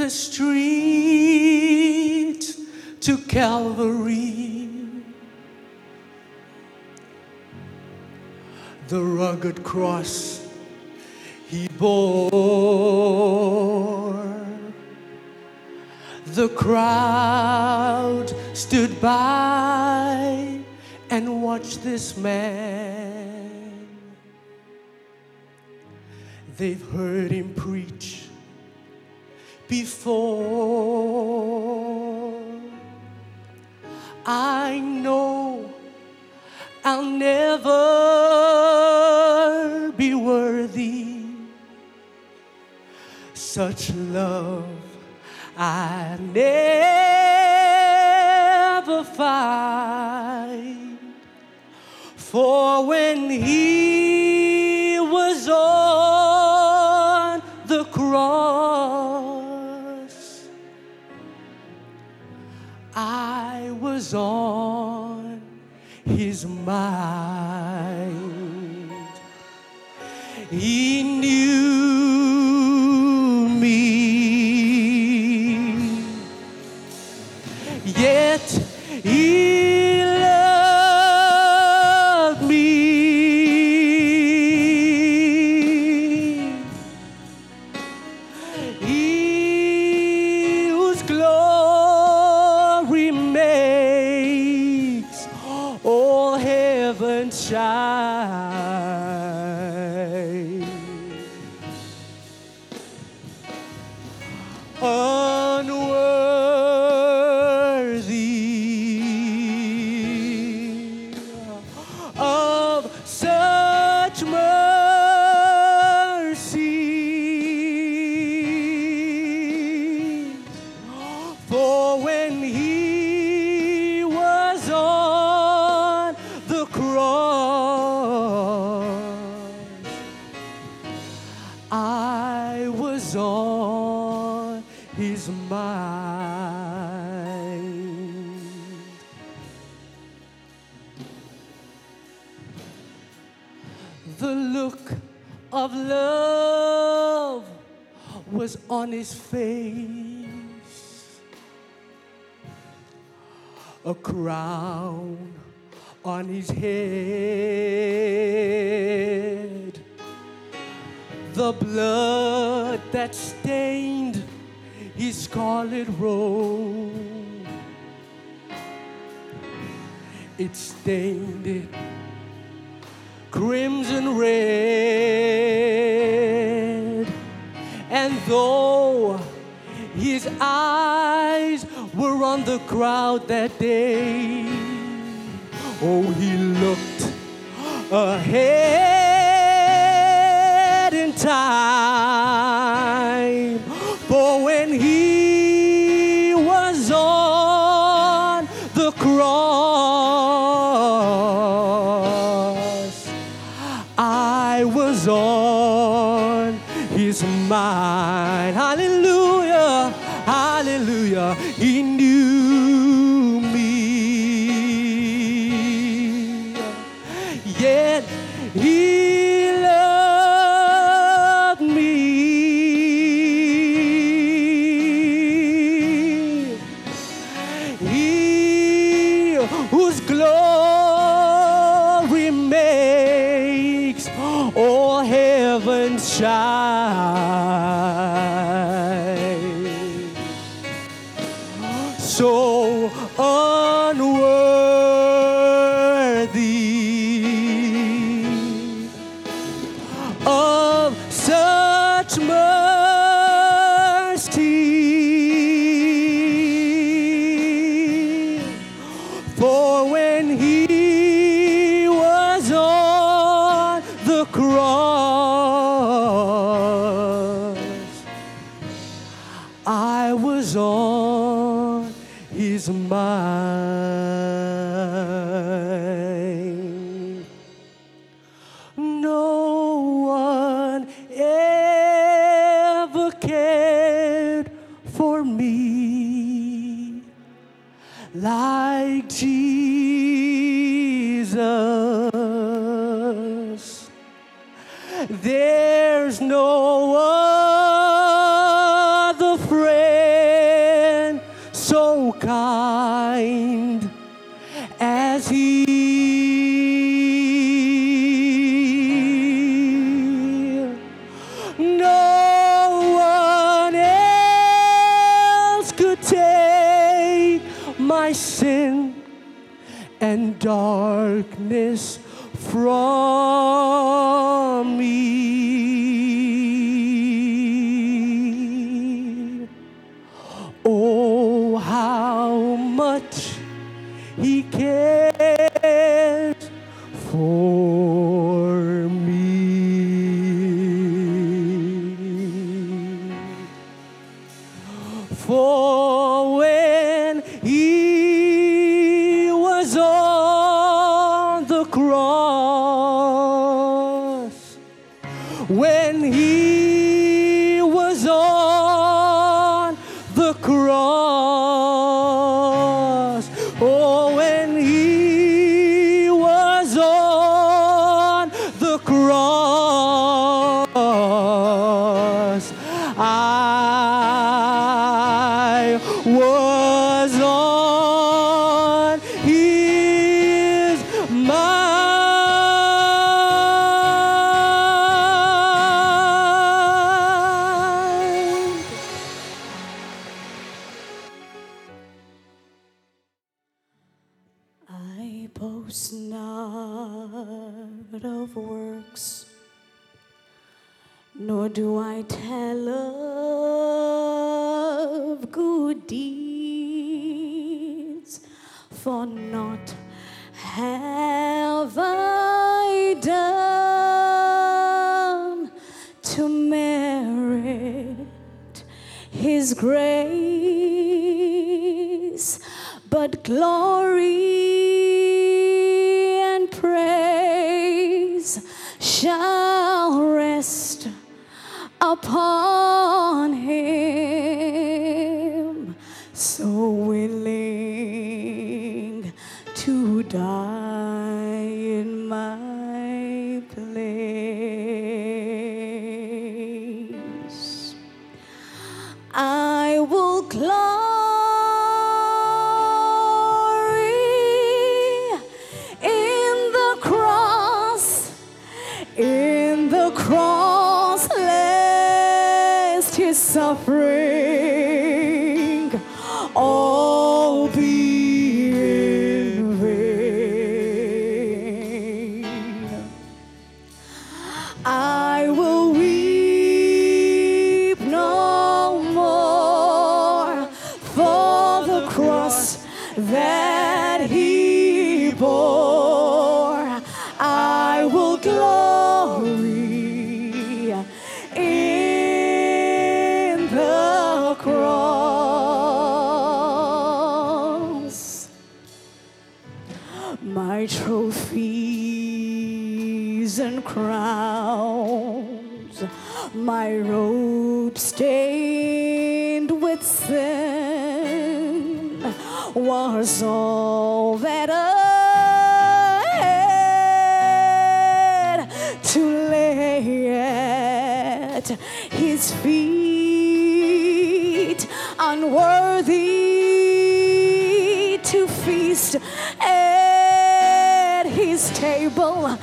The street to Calvary. The rugged cross he bore. The crowd stood by and watched this man. They've heard him preach before. I know I'll never be worthy such love I never find. For when he A crown on his head. The blood that stained his scarlet robe. It stained it crimson red. And though his eyes were on the crowd that day, oh, he looked ahead in time. from me. was all that I had to lay at his feet, unworthy to feast at his table.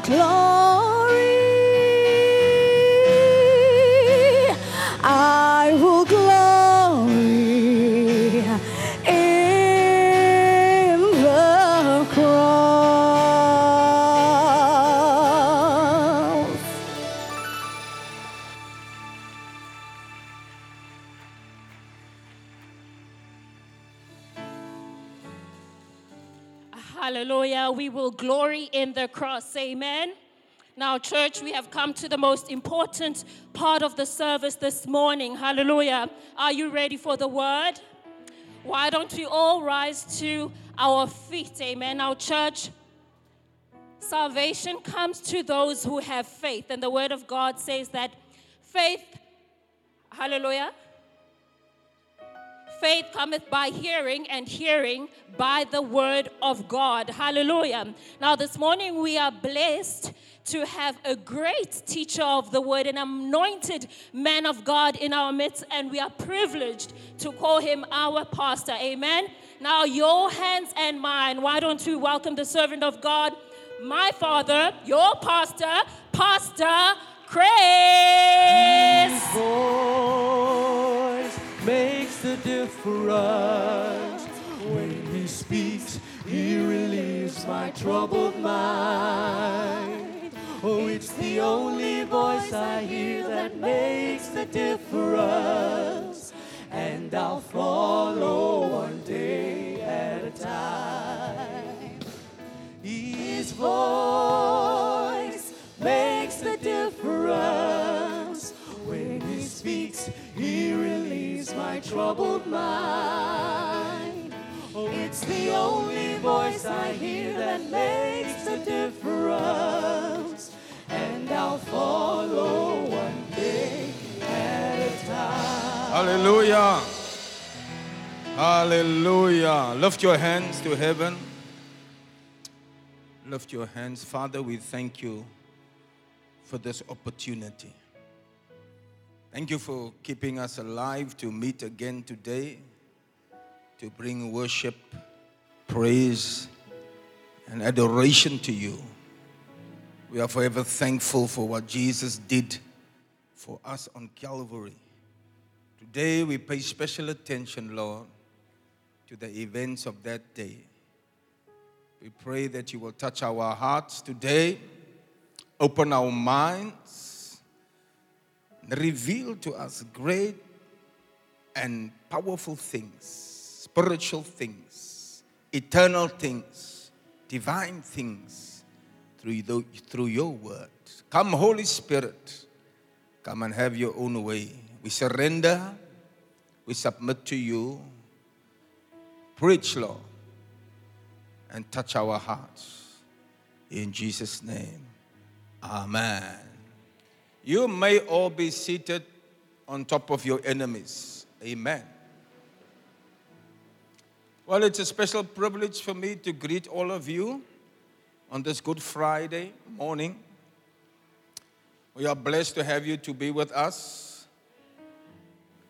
I in the cross. Amen. Now, church, we have come to the most important part of the service this morning. Hallelujah. Are you ready for the word? Why don't we all rise to our feet? Amen. Now, church, salvation comes to those who have faith. And the word of God says that faith, hallelujah, Faith cometh by hearing, and hearing by the word of God. Hallelujah. Now, this morning we are blessed to have a great teacher of the word, an anointed man of God in our midst, and we are privileged to call him our pastor. Amen. Now, your hands and mine, why don't we welcome the servant of God, my father, your pastor, Pastor Chris. Makes the difference. When he speaks, he relieves my troubled mind. Oh, it's the only voice I hear that makes the difference. And I'll follow one day at a time. His voice makes the difference. Speaks, he relieves my troubled mind. Oh, it's the only voice I hear that makes the difference. And I'll follow one day at a time. Hallelujah. Hallelujah. Lift your hands to heaven. Lift your hands. Father, we thank you for this opportunity. Thank you for keeping us alive to meet again today, to bring worship, praise, and adoration to you. We are forever thankful for what Jesus did for us on Calvary. Today we pay special attention, Lord, to the events of that day. We pray that you will touch our hearts today, open our minds, reveal to us great and powerful things, spiritual things, eternal things, divine things through, the, through your word. Come, Holy Spirit, come and have your own way. We surrender, we submit to you. Preach, Lord, and touch our hearts. In Jesus' name, Amen. You may all be seated on top of your enemies. Amen. Well, it's a special privilege for me to greet all of you on this Good Friday morning. We are blessed to have you to be with us.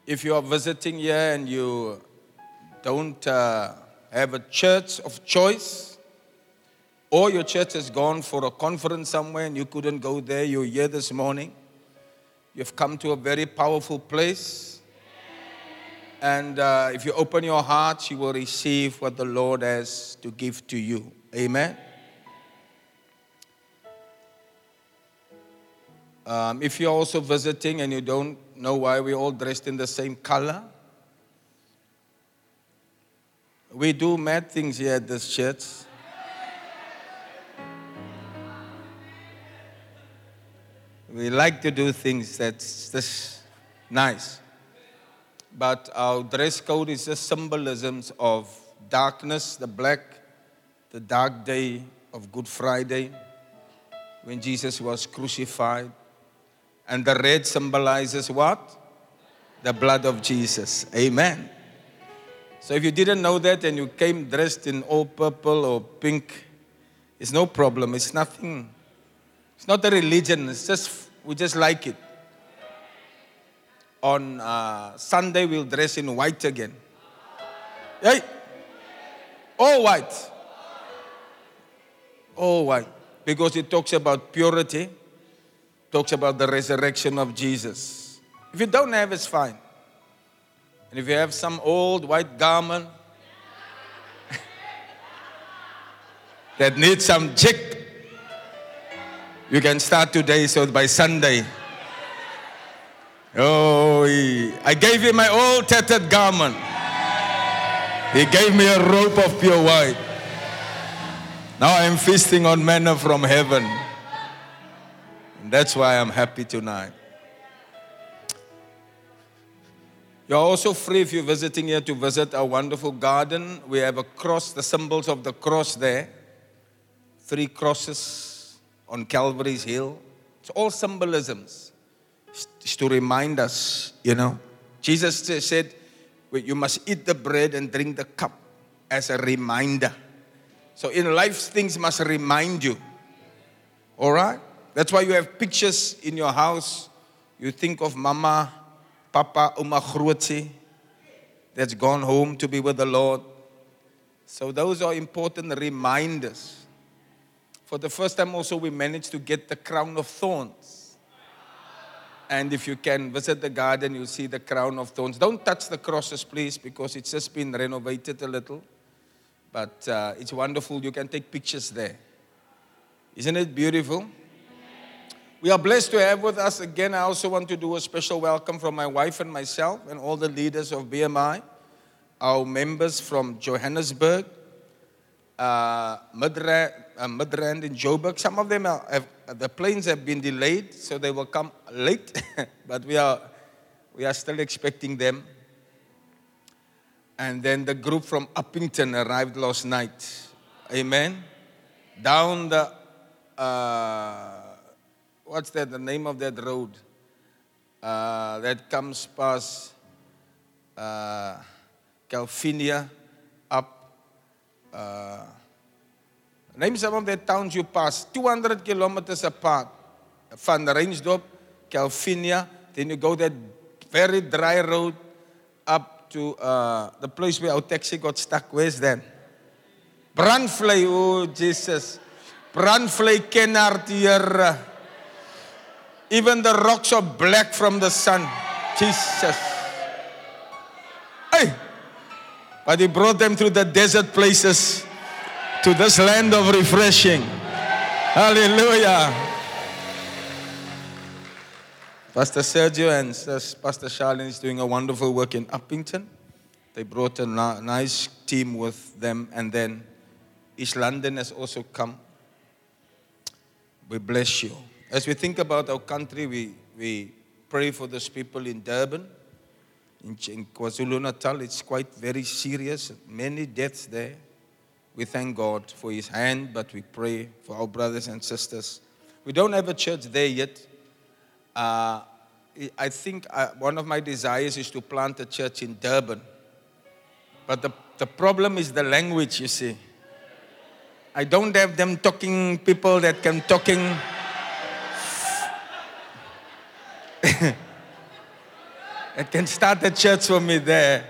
If you are visiting here and you don't uh, have a church of choice, or your church has gone for a conference somewhere and you couldn't go there, you're here this morning. You've come to a very powerful place. And uh, if you open your hearts, you will receive what the Lord has to give to you. Amen. Um, if you're also visiting and you don't know why we're all dressed in the same color, we do mad things here at this church. We like to do things that's just nice. But our dress code is just symbolisms of darkness, the black, the dark day of Good Friday, when Jesus was crucified. And the red symbolizes what? The blood of Jesus. Amen. So if you didn't know that and you came dressed in all purple or pink, it's no problem. It's nothing. It's not a religion. It's just we just like it. On uh, Sunday we'll dress in white again. Hey, all white. All white. Because it talks about purity, talks about the resurrection of Jesus. If you don't have, it's fine. And if you have some old white garment that needs some chick, you can start today so by Sunday. Oh, I gave him my old tattered garment. He gave me a robe of pure white. Now I'm feasting on manna from heaven. And that's why I'm happy tonight. You're also free if you're visiting here to visit our wonderful garden. We have a cross, the symbols of the cross there. Three crosses on Calvary's Hill. It's all symbolisms. It's to remind us, you know. Jesus said, "Well, You must eat the bread and drink the cup as a reminder. So in life, things must remind you. All right? That's why you have pictures in your house. You think of mama, papa, uma that's gone home to be with the Lord. So those are important reminders. For the first time, also, we managed to get the crown of thorns. And if you can visit the garden, you'll see the crown of thorns. Don't touch the crosses, please, because it's just been renovated a little. But uh, it's wonderful. You can take pictures there. Isn't it beautiful? We are blessed to have with us again. I also want to do a special welcome from my wife and myself and all the leaders of BMI, our members from Johannesburg, uh, uh, Midrand in Joburg. Some of them are, have, the planes have been delayed, so they will come late, but we are, we are still expecting them. And then the group from Upington arrived last night. Amen. Down the, uh, what's that, the name of that road? Uh, that comes past uh, Calvinia up. Uh, name some of the towns you pass. 200 kilometers apart. Van Rhynsdorp, Calvinia. Then you go that very dry road up to uh, the place where our taxi got stuck. Where's that? Brandvlei, oh Jesus. Brandvlei Kenhardt here. Even the rocks are black from the sun. Jesus. Hey! But he brought them through the desert places to this land of refreshing. Hallelujah. Pastor Sergio and Pastor Charlene is doing a wonderful work in Upington. They brought a nice team with them, and then East London has also come. We bless you. As we think about our country, we, we pray for those people in Durban, in, in KwaZulu Natal. It's quite very serious, many deaths there. We thank God for His hand, but we pray for our brothers and sisters. We don't have a church there yet. Uh, I- I think uh, one of my desires is to plant a church in Durban. But the, the problem is the language, you see. I don't have them talking people that can talking. that can start a church for me there.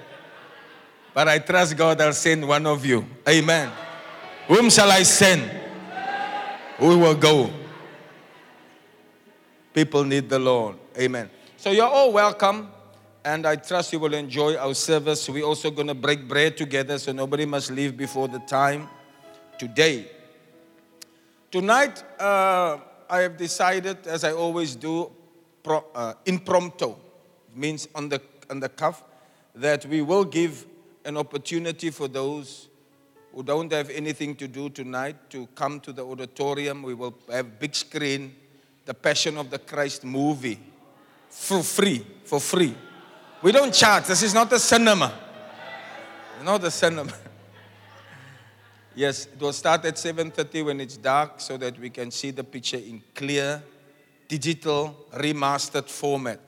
But I trust God I'll send one of you. Amen. Whom shall I send? We will go. People need the Lord. Amen. So you're all welcome. And I trust you will enjoy our service. We're also going to break bread together, so nobody must leave before the time today. Tonight, uh, I have decided, as I always do, pro, uh, impromptu, means on the, on the cuff, that we will give an opportunity for those who don't have anything to do tonight to come to the auditorium. We will have big screen, the Passion of the Christ movie, for free, for free. We don't charge. This is not a cinema. Not a cinema. Yes, it will start at 7:30 when it's dark so that we can see the picture in clear digital remastered format.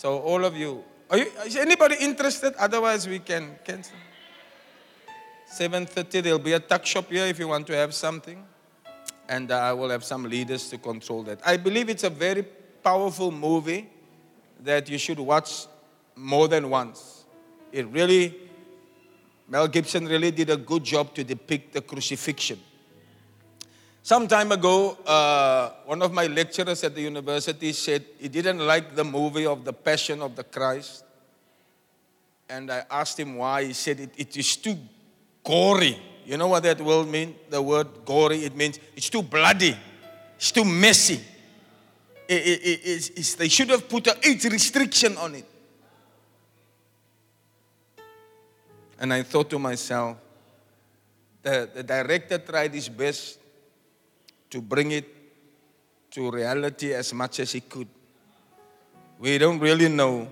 So all of you, you is anybody interested? Otherwise we can cancel. 7:30 there'll be a tuck shop here if you want to have something. And uh, I will have some leaders to control that. I believe it's a very powerful movie that you should watch more than once. It really Mel Gibson really did a good job to depict the crucifixion. Some time ago, uh, one of my lecturers at the university said he didn't like the movie of the Passion of the Christ. And I asked him why. He said it, it is too gory. You know what that word means? The word gory, it means it's too bloody, it's too messy. It, it, it, it's, it's, they should have put an age restriction on it. And I thought to myself, the, the director tried his best to bring it to reality as much as he could. We don't really know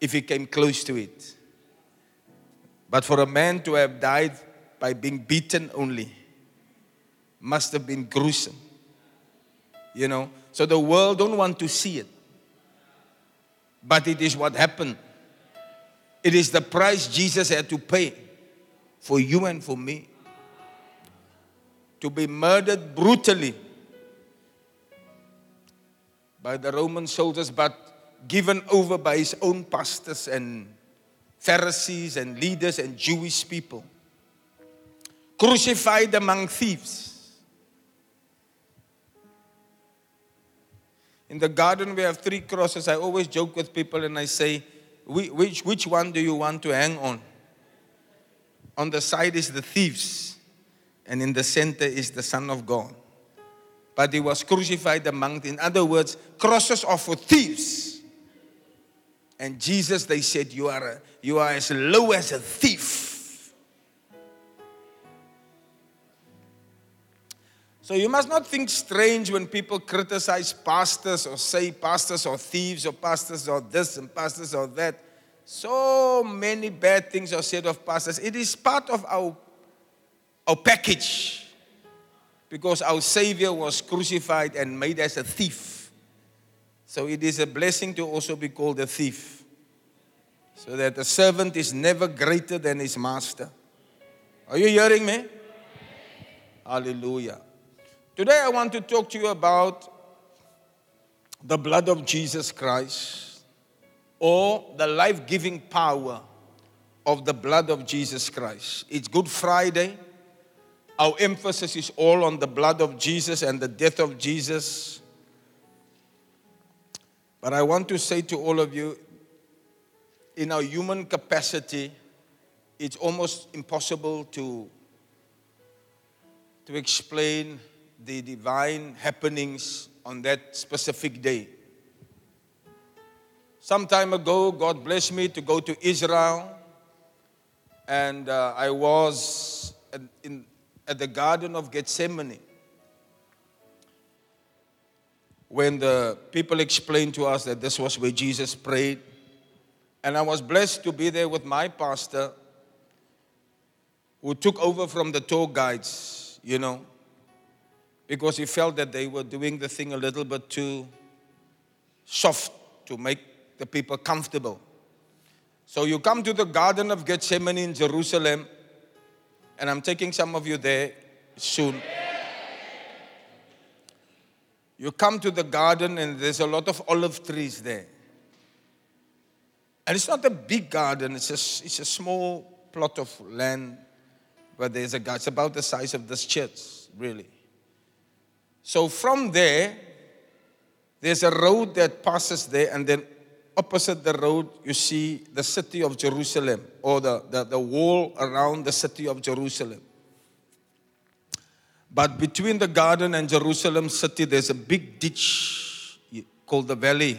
if he came close to it. But for a man to have died by being beaten only must have been gruesome. You know, so the world don't want to see it. But it is what happened. It is the price Jesus had to pay for you and for me. To be murdered brutally by the Roman soldiers, but given over by his own pastors and Pharisees and leaders and Jewish people. Crucified among thieves. In the garden, we have three crosses. I always joke with people and I say, which, which one do you want to hang on? On the side is the thieves, and in the center is the Son of God. But he was crucified among, in other words, crosses are for thieves. And Jesus, they said, you are, a, you are as low as a thief. So you must not think strange when people criticize pastors or say pastors are thieves or pastors are this and pastors are that. So many bad things are said of pastors. It is part of our, our package because our Savior was crucified and made as a thief. So it is a blessing to also be called a thief. So that the servant is never greater than his master. Are you hearing me? Hallelujah. Today I want to talk to you about the blood of Jesus Christ or the life giving power of the blood of Jesus Christ. It's Good Friday. Our emphasis is all on the blood of Jesus and the death of Jesus. But I want to say to all of you, in our human capacity, it's almost impossible to, to explain the divine happenings on that specific day. Some time ago, God blessed me to go to Israel, and uh, I was in, at the Garden of Gethsemane. When the people explained to us that this was where Jesus prayed, and I was blessed to be there with my pastor who took over from the tour guides, you know because he felt that they were doing the thing a little bit too soft to make the people comfortable. So you come to the Garden of Gethsemane in Jerusalem, and I'm taking some of you there soon. You come to the garden, and there's a lot of olive trees there. And it's not a big garden, it's a, it's a small plot of land where there's a garden. It's about the size of this church, really. So from there, there's a road that passes there, and then opposite the road, you see the city of Jerusalem or the, the, the wall around the city of Jerusalem. But between the garden and Jerusalem city, there's a big ditch called the Valley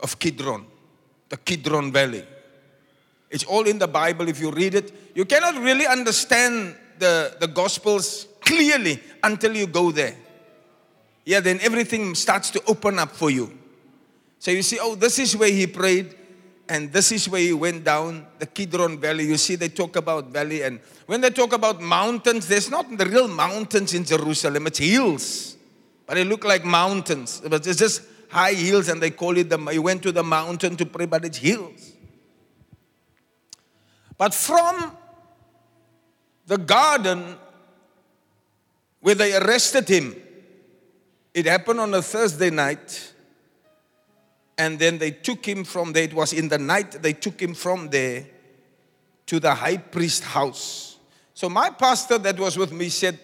of Kidron, the Kidron Valley. It's all in the Bible. If you read it, you cannot really understand the, the Gospels clearly until you go there yeah, then everything starts to open up for you. So you see, oh, this is where he prayed. and this is where he went down the Kidron Valley. You see, they talk about valley, and when they talk about mountains, there's not the real mountains in Jerusalem, it's hills. But they look like mountains. But it's just high hills, and they call it the. He went to the mountain to pray, but it's hills. But from the garden where they arrested him, it happened on a Thursday night. And then they took him from there. It was in the night, they took him from there to the high priest house. So my pastor that was with me said,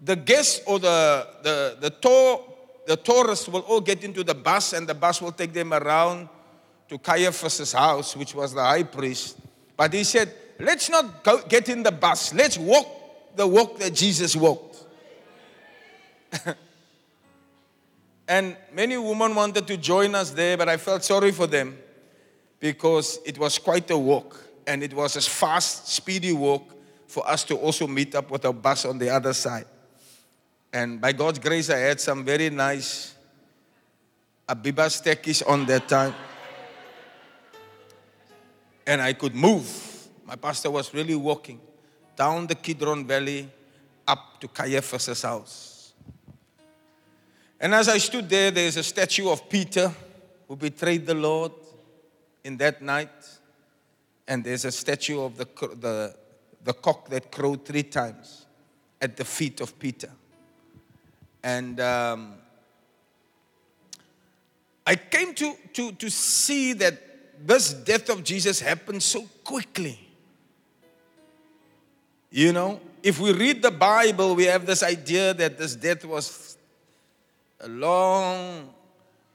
the guests or the, the, the, tour, the tourists will all get into the bus and the bus will take them around to Caiaphas' house, which was the high priest. But he said, let's not go, get in the bus. Let's walk the walk that Jesus walked. and many women wanted to join us there, but I felt sorry for them because it was quite a walk and it was a fast, speedy walk for us to also meet up with our bus on the other side. And by God's grace, I had some very nice Abiba stekkies on that time. And I could move. My pastor was really walking down the Kidron Valley up to Caiaphas' house. And as I stood there, there's a statue of Peter who betrayed the Lord in that night. And there's a statue of the, the, the cock that crowed three times at the feet of Peter. And um, I came to, to, to see that this death of Jesus happened so quickly. You know, if we read the Bible, we have this idea that this death was a long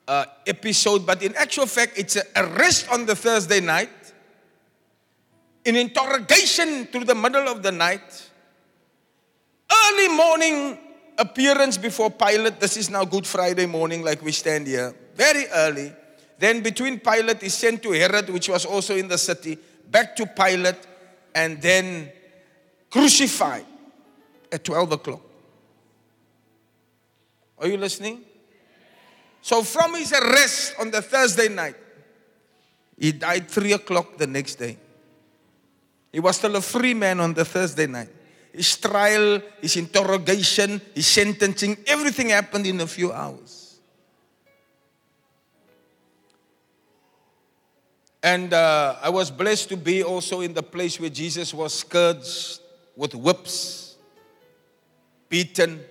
uh, episode, but in actual fact, it's an arrest on the Thursday night, an interrogation through the middle of the night, early morning appearance before Pilate. This is now Good Friday morning, like we stand here, very early. Then between Pilate, he sent to Herod, which was also in the city, back to Pilate, and then crucified at 12 o'clock. Are you listening? So from his arrest on the Thursday night, he died 3 o'clock the next day. He was still a free man on the Thursday night. His trial, his interrogation, his sentencing, everything happened in a few hours. And uh, I was blessed to be also in the place where Jesus was scourged with whips, beaten.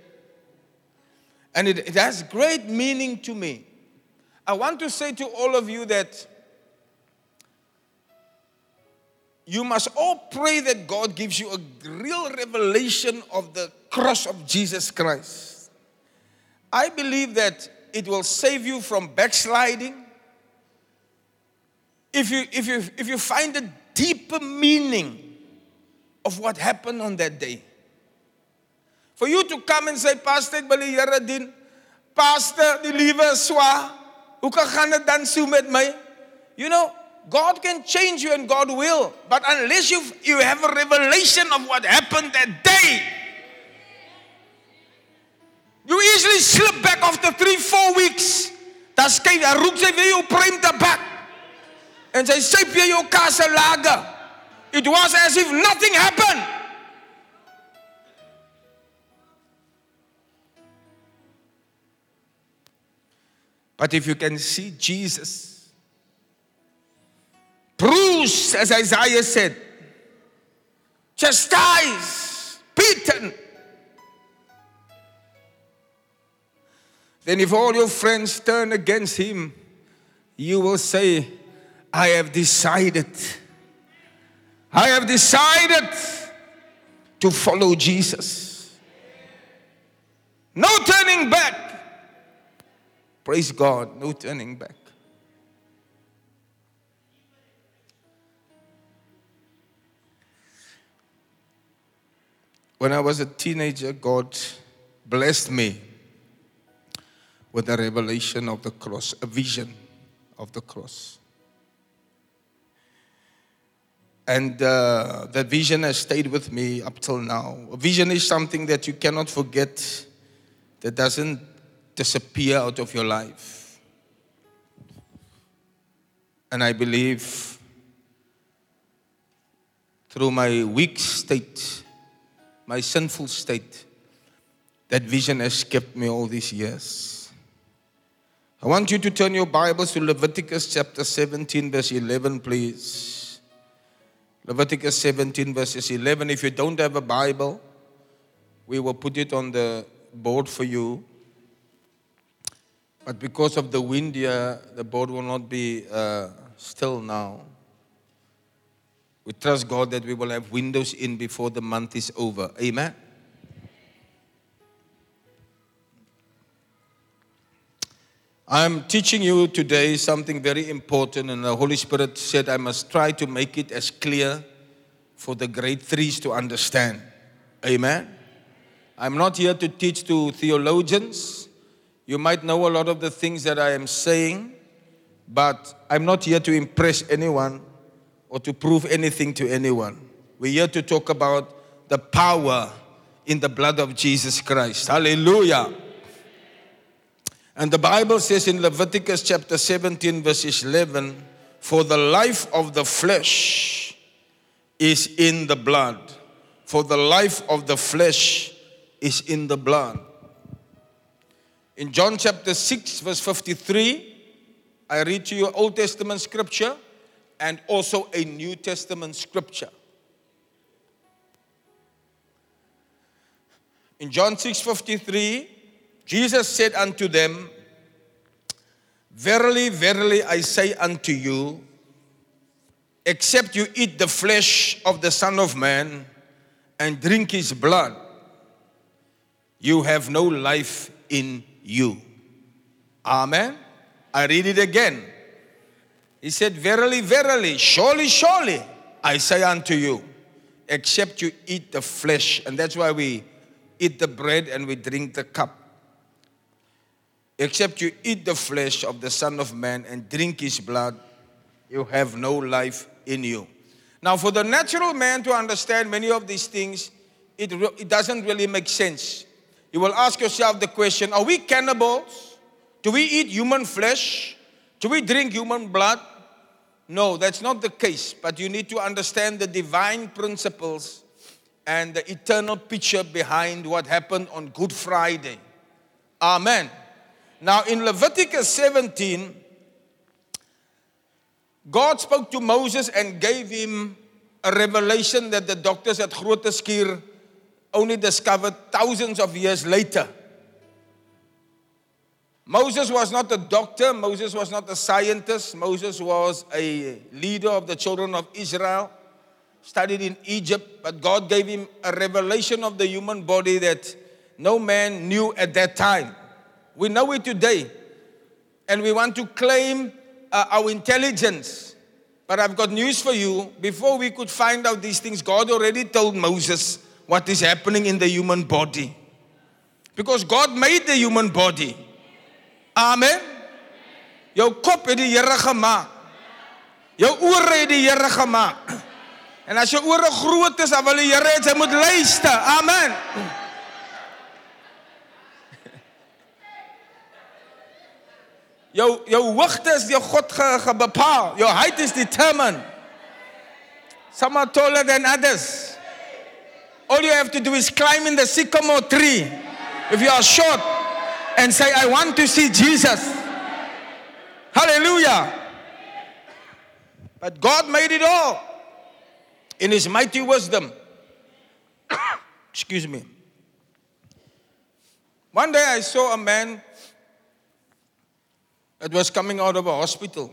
And it, it has great meaning to me. I want to say to all of you that you must all pray that God gives you a real revelation of the cross of Jesus Christ. I believe that it will save you from backsliding. If you, if you, if you find a deeper meaning of what happened on that day. For you to come and say, Pastor, ek wil die Here dien. Pastor, die liewe swa, hoe kan gaan dit dan so met my? You know, God can change you and God will. But unless you you have a revelation of what happened that day, you easily slip back after three, four weeks. Dan skyn hy roep sy weer jou prime tabak. En sy syp weer jou kaas lager. It was as if nothing happened. But if you can see Jesus, bruised, as Isaiah said, chastised, beaten, then if all your friends turn against him, you will say, I have decided, I have decided to follow Jesus. No turning back. Praise God, no turning back. When I was a teenager, God blessed me with a revelation of the cross, a vision of the cross. And uh, that vision has stayed with me up till now. A vision is something that you cannot forget, that doesn't disappear out of your life. And I believe through my weak state, my sinful state, that vision has kept me all these years. I want you to turn your Bibles to Leviticus chapter 17, verse 11, please. Leviticus 17, verses 11. If you don't have a Bible, we will put it on the board for you. But because of the wind here, the board will not be uh, still now. We trust God that we will have windows in before the month is over. Amen. I'm teaching you today something very important, and the Holy Spirit said I must try to make it as clear for the grade threes to understand. Amen. I'm not here to teach to theologians. You might know a lot of the things that I am saying, but I'm not here to impress anyone or to prove anything to anyone. We're here to talk about the power in the blood of Jesus Christ. Hallelujah. And the Bible says in Leviticus chapter 17, verses 11, For the life of the flesh is in the blood. For the life of the flesh is in the blood. In John chapter 6, verse 53, I read to you Old Testament scripture and also a New Testament scripture. In John 6 53, Jesus said unto them, Verily, verily, I say unto you, except you eat the flesh of the Son of Man and drink his blood, you have no life in you. Amen. I read it again. He said, Verily, verily, surely, surely, I say unto you, except you eat the flesh. And that's why we eat the bread and we drink the cup. Except you eat the flesh of the Son of Man and drink his blood, you have no life in you. Now, for the natural man to understand many of these things, it, re- it doesn't really make sense. You will ask yourself the question Are we cannibals? Do we eat human flesh? Do we drink human blood? No, that's not the case. But you need to understand the divine principles and the eternal picture behind what happened on Good Friday. Amen. Now, in Leviticus 17, God spoke to Moses and gave him a revelation that the doctors at Groote Schuur only discovered thousands of years later. Moses was not a doctor, Moses was not a scientist, Moses was a leader of the children of Israel, studied in Egypt, but God gave him a revelation of the human body that no man knew at that time. We know it today, and we want to claim uh, our intelligence. But I've got news for you. Before we could find out these things, God already told Moses what is happening in the human body. Because God made the human body. Amen. Jou kop het die Here gemaak. Jou ore het die Here gemaak. En as jou ore groot is, dan wil die Here hê jy moet luister. Amen. Jou jou hoogte is deur God ge, ge bepaal. Your height is determined. Some are taller than others. All you have to do is climb in the sycamore tree. If you are short and say, I want to see Jesus. Hallelujah. But God made it all in His mighty wisdom. Excuse me. One day I saw a man that was coming out of a hospital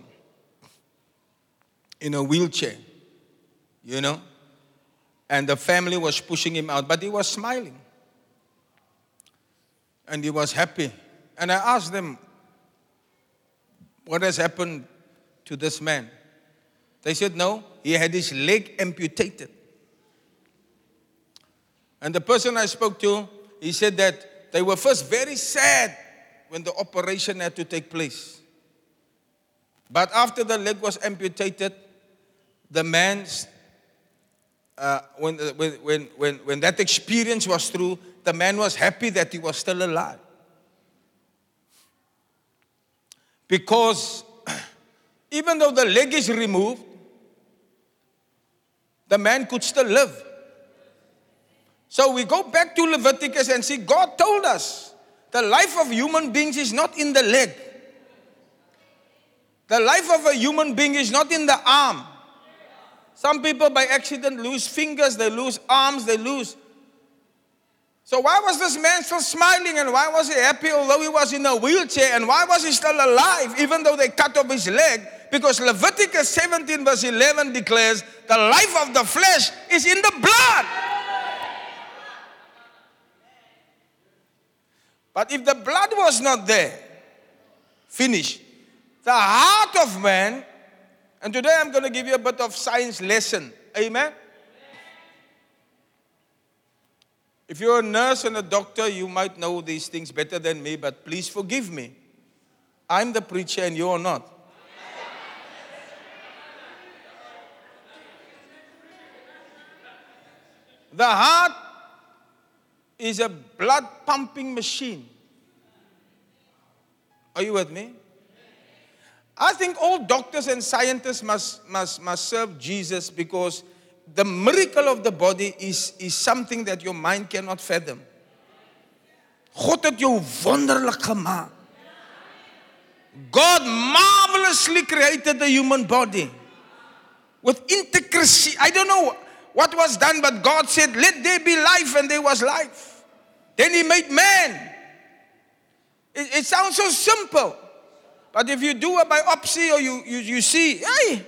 in a wheelchair, you know, and the family was pushing him out, but he was smiling and he was happy. And I asked them, What has happened to this man? They said, No, he had his leg amputated. And the person I spoke to, he said that they were first very sad when the operation had to take place. But after the leg was amputated, the man's, uh, when, when, when, when, when that experience was through, the man was happy that he was still alive. Because even though the leg is removed, the man could still live. So we go back to Leviticus and see God told us the life of human beings is not in the leg. The life of a human being is not in the arm. Some people by accident lose fingers, they lose arms, they lose. So why was this man still smiling and why was he happy although he was in a wheelchair and why was he still alive even though they cut off his leg? Because Leviticus 17 verse 11 declares the life of the flesh is in the blood. But if the blood was not there, finish. The heart of man, and today I'm going to give you a bit of science lesson. Amen. If you're a nurse and a doctor, you might know these things better than me, but please forgive me. I'm the preacher and you're not. The heart is a blood pumping machine. Are you with me? I think all doctors and scientists must, must, must serve Jesus because the miracle of the body is, is something that your mind cannot fathom. God het jou. God marvelously created the human body with intricacy. I don't know what was done, but God said, Let there be life, and there was life. Then He made man. It, it sounds so simple. But if you do a biopsy or you, you, you see, hey,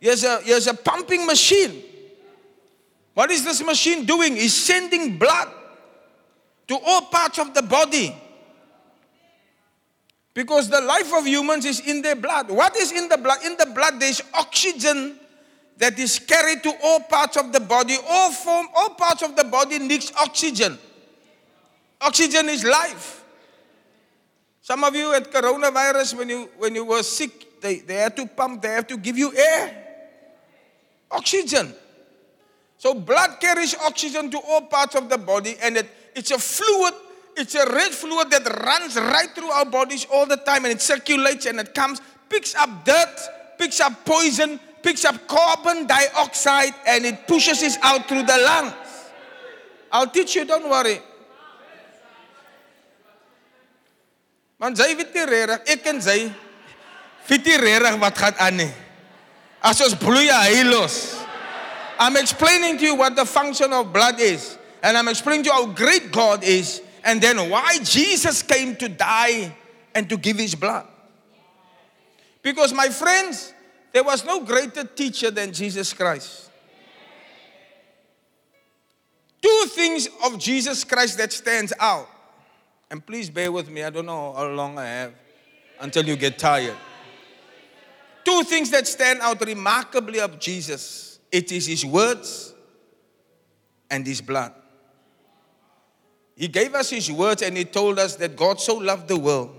here's a, here's a pumping machine. What is this machine doing? It's sending blood to all parts of the body. Because the life of humans is in their blood. What is in the blood? In the blood, there's oxygen that is carried to all parts of the body. All form, all parts of the body needs oxygen. Oxygen is life. Some of you had coronavirus when you when you were sick, they, they had to pump, they have to give you air. Oxygen. So blood carries oxygen to all parts of the body, and it, it's a fluid, it's a red fluid that runs right through our bodies all the time, and it circulates and it comes, picks up dirt, picks up poison, picks up carbon dioxide, and it pushes it out through the lungs. I'll teach you, don't worry. Want sy weet nie regtig, ek en sy weet nie regtig wat gaan aan nie. As ons bloei hy los. I'm explaining to you what the function of blood is. And I'm explaining to you how great God is. And then why Jesus came to die and to give his blood. Because, my friends, there was no greater teacher than Jesus Christ. Two things of Jesus Christ that stands out. And please bear with me. I don't know how long I have until you get tired. Two things that stand out remarkably of Jesus it is His words and His blood. He gave us His words and He told us that God so loved the world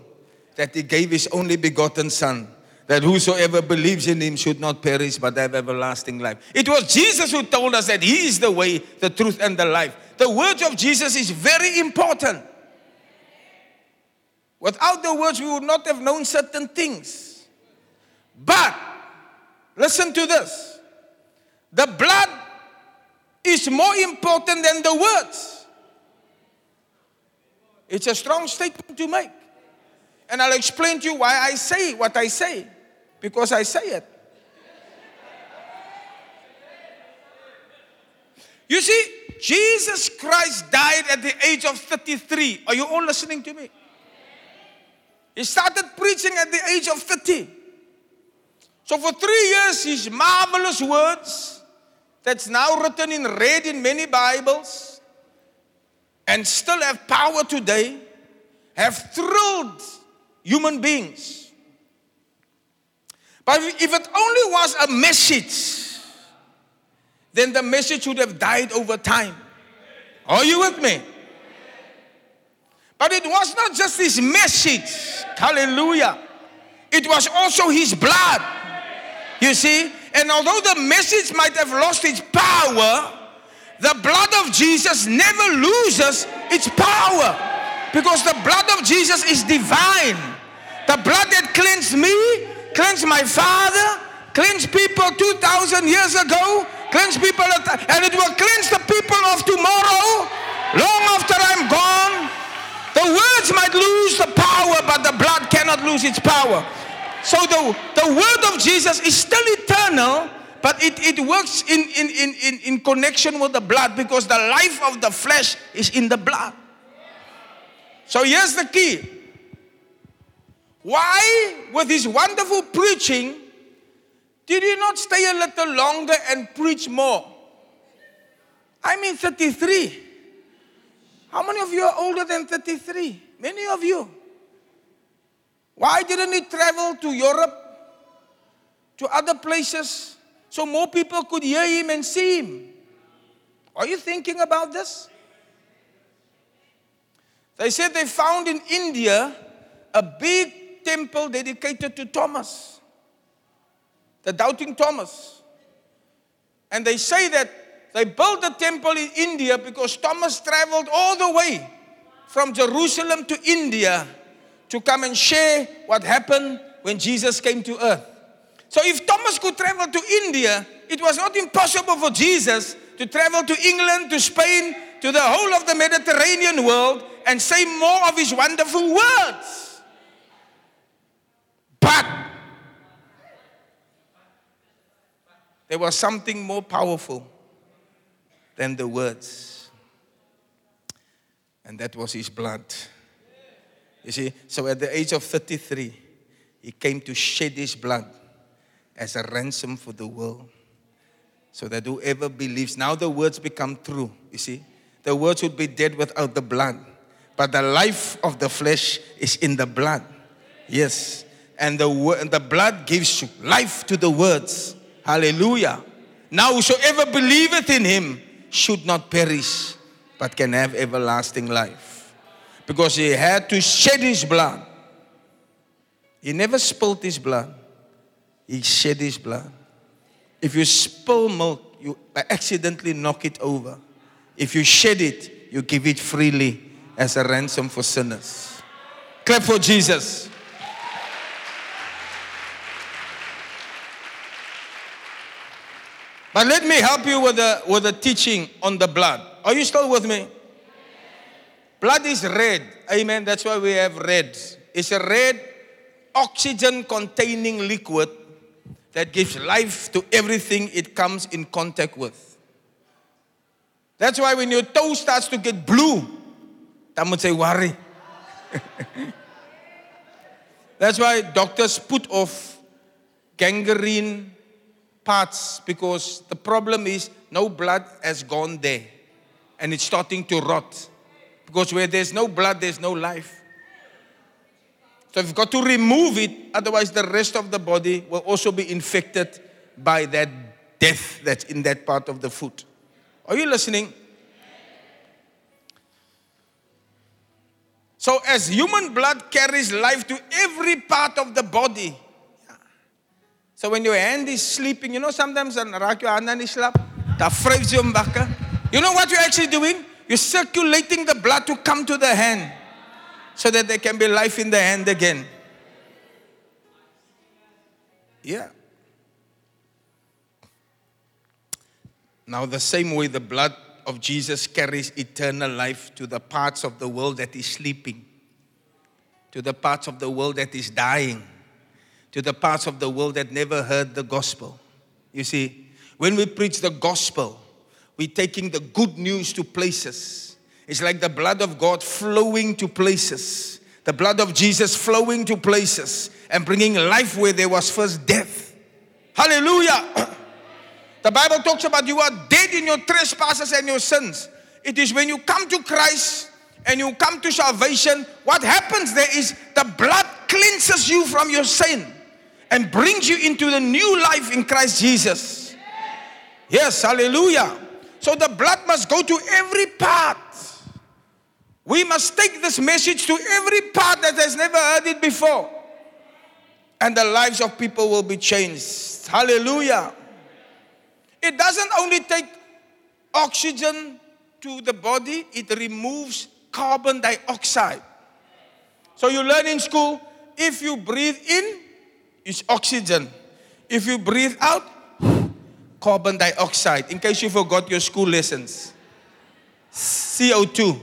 that He gave His only begotten Son, that whosoever believes in Him should not perish but have everlasting life. It was Jesus who told us that He is the way, the truth, and the life. The words of Jesus is very important. Without the words, we would not have known certain things. But, listen to this the blood is more important than the words. It's a strong statement to make. And I'll explain to you why I say what I say. Because I say it. You see, Jesus Christ died at the age of 33. Are you all listening to me? He started preaching at the age of 30. So for three years, his marvelous words, that's now written in red in many Bibles, and still have power today, have thrilled human beings. But if it only was a message, then the message would have died over time. Are you with me? But it was not just his message, hallelujah, it was also his blood. You see? And although the message might have lost its power, the blood of Jesus never loses its power because the blood of Jesus is divine. The blood that cleansed me cleanse my father, cleanse people 2,000 years ago, cleanse people, and it will cleanse the people of tomorrow, long after I'm gone. The words might lose the power, but the blood cannot lose its power. So the, the word of Jesus is still eternal, but it, it works in, in, in, in, in connection with the blood because the life of the flesh is in the blood. So here's the key. Why, with his wonderful preaching, did he not stay a little longer and preach more? I mean, 33. How many of you are older than 33? Many of you. Why didn't he travel to Europe, to other places, so more people could hear him and see him? Are you thinking about this? They said they found in India a big temple dedicated to Thomas, the doubting Thomas. And they say that they built the temple in India because Thomas traveled all the way from Jerusalem to India to come and share what happened when Jesus came to earth. So if Thomas could travel to India, it was not impossible for Jesus to travel to England, to Spain, to the whole of the Mediterranean world and say more of his wonderful words. But there was something more powerful than the words. And that was his blood. You see, so at the age of 33, he came to shed his blood as a ransom for the world. So that whoever believes, now the words become true. You see, the words would be dead without the blood. But the life of the flesh is in the blood. Yes. And the, word, the blood gives life to the words. Hallelujah. Now, whosoever believeth in him should not perish, but can have everlasting life. Because he had to shed his blood. He never spilled his blood, he shed his blood. If you spill milk, you accidentally knock it over. If you shed it, you give it freely as a ransom for sinners. Clap for Jesus. But let me help you with the, with the teaching on the blood. Are you still with me? Blood is red. Amen. That's why we have red. It's a red oxygen containing liquid that gives life to everything it comes in contact with. That's why when your toe starts to get blue, that would say worry. That's why doctors put off gangrene parts because the problem is no blood has gone there and it's starting to rot. Because where there's no blood, there's no life. So you've got to remove it, otherwise, the rest of the body will also be infected by that death that's in that part of the foot. Are you listening? So, as human blood carries life to every part of the body, so when your hand is sleeping, you know, sometimes dan raak jou hand aan die slap, dan. You know what you're actually doing? You're circulating the blood to come to the hand so that there can be life in the hand again. Yeah. Now, the same way the blood of Jesus carries eternal life to the parts of the world that is sleeping, to the parts of the world that is dying to the parts of the world that never heard the gospel. You see, when we preach the gospel, we're taking the good news to places. It's like the blood of God flowing to places, the blood of Jesus flowing to places and bringing life where there was first death. Hallelujah. The Bible talks about you are dead in your trespasses and your sins. It is when you come to Christ and you come to salvation, what happens there is the blood cleanses you from your sin and brings you into the new life in Christ Jesus. Yes, hallelujah. So the blood must go to every part. We must take this message to every part that has never heard it before. And the lives of people will be changed. Hallelujah. It doesn't only take oxygen to the body, it removes carbon dioxide. So you learn in school if you breathe in, is oxygen. If you breathe out, carbon dioxide. In case you forgot your school lessons, CO2.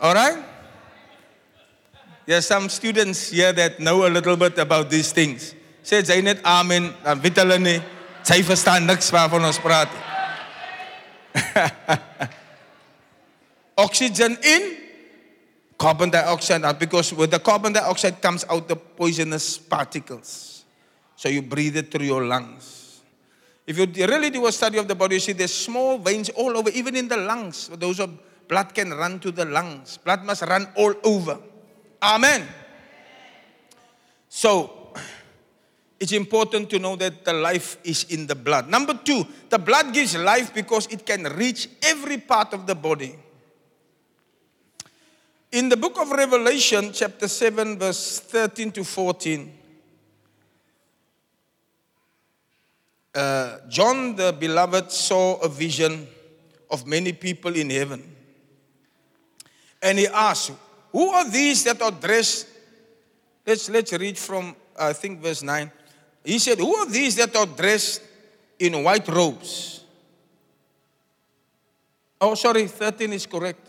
All right? There are some students here that know a little bit about these things. Sê jy net amen, dan weet nie, sy verstaan niks waarvan ons praat. Oxygen in, carbon dioxide out because with the carbon dioxide comes out the poisonous particles. So you breathe it through your lungs. If you really do a study of the body, you see there's small veins all over, even in the lungs. Those of blood can run to the lungs. Blood must run all over. Amen. So it's important to know that the life is in the blood. Number two, the blood gives life because it can reach every part of the body. In the book of Revelation, chapter 7, verse 13 to 14, uh, John the beloved saw a vision of many people in heaven. And he asked, Who are these that are dressed? Let's, let's read from, I think, verse 9. He said, Who are these that are dressed in white robes? Oh, sorry, 13 is correct.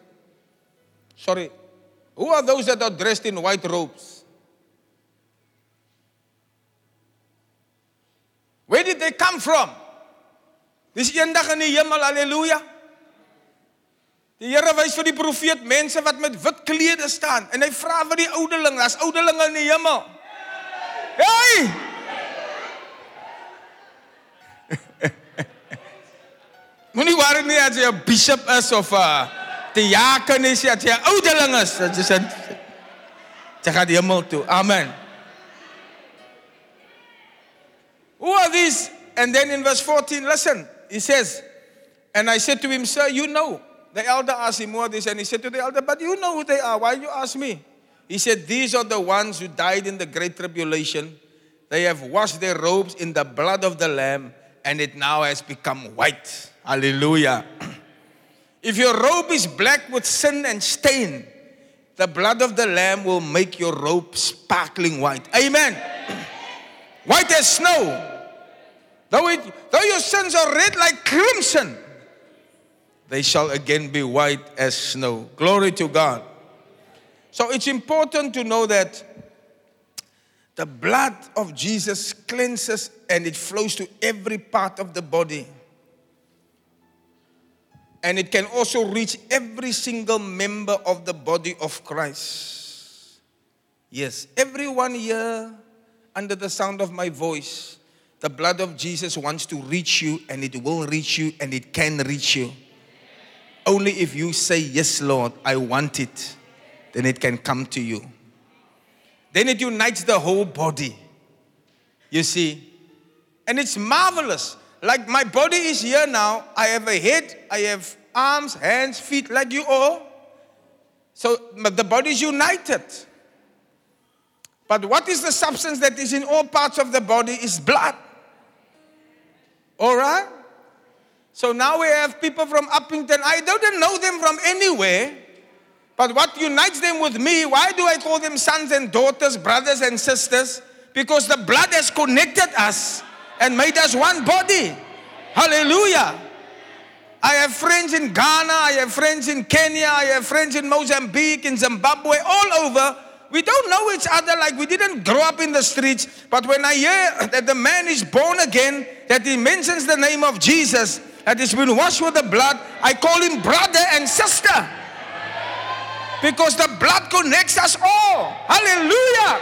Sorry. Who are those that are dressed in white robes? Where did they come from? Dis eendag in die hemel, haleluja. Die Here wys vir die profeet mense wat met wit klede staan en hy vra vir die oudeling, daar's oudelinge in die hemel. Hey! Moenie worry nie as jy 'n bishop is of 'n diaken is, as jy 'n oudeling is, dit is 'n jy. Amen. Who are these? And then in verse 14, listen, he says, and I said to him, Sir, you know. The elder asked him what this, and he said to the elder, But you know who they are. Why you ask me? He said, These are the ones who died in the great tribulation. They have washed their robes in the blood of the Lamb, and it now has become white. Hallelujah. If your robe is black with sin and stain, the blood of the Lamb will make your robe sparkling white. Amen. White as snow. Though, it, though your sins are red like crimson, they shall again be white as snow. Glory to God. So it's important to know that the blood of Jesus cleanses and it flows to every part of the body. And it can also reach every single member of the body of Christ. Yes, everyone here under the sound of my voice, the blood of Jesus wants to reach you and it will reach you and it can reach you. Only if you say, Yes, Lord, I want it, then it can come to you. Then it unites the whole body. You see? And it's marvelous. Like my body is here now. I have a head, I have arms, hands, feet, like you all. So the body is united. But what is the substance that is in all parts of the body is blood. All right? So now we have people from Upington. I don't know them from anywhere. But what unites them with me, why do I call them sons and daughters, brothers and sisters? Because the blood has connected us and made us one body. Hallelujah. I have friends in Ghana, I have friends in Kenya, I have friends in Mozambique, in Zimbabwe, all over. We don't know each other like we didn't grow up in the streets. But when I hear that the man is born again, that he mentions the name of Jesus, that he's been washed with the blood, I call him brother and sister. Because the blood connects us all. Hallelujah.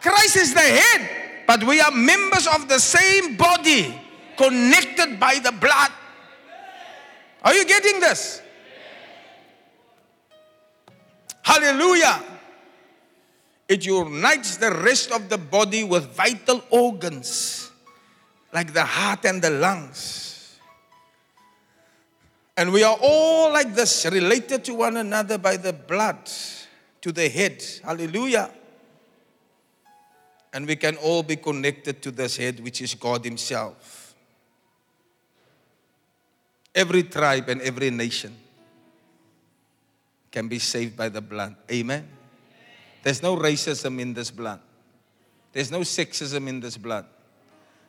Christ is the head, but we are members of the same body, connected by the blood. Are you getting this? Hallelujah. It unites the rest of the body with vital organs like the heart and the lungs. And we are all like this, related to one another by the blood to the head. Hallelujah. And we can all be connected to this head, which is God Himself. Every tribe and every nation can be saved by the blood. Amen. There's no racism in this blood. There's no sexism in this blood.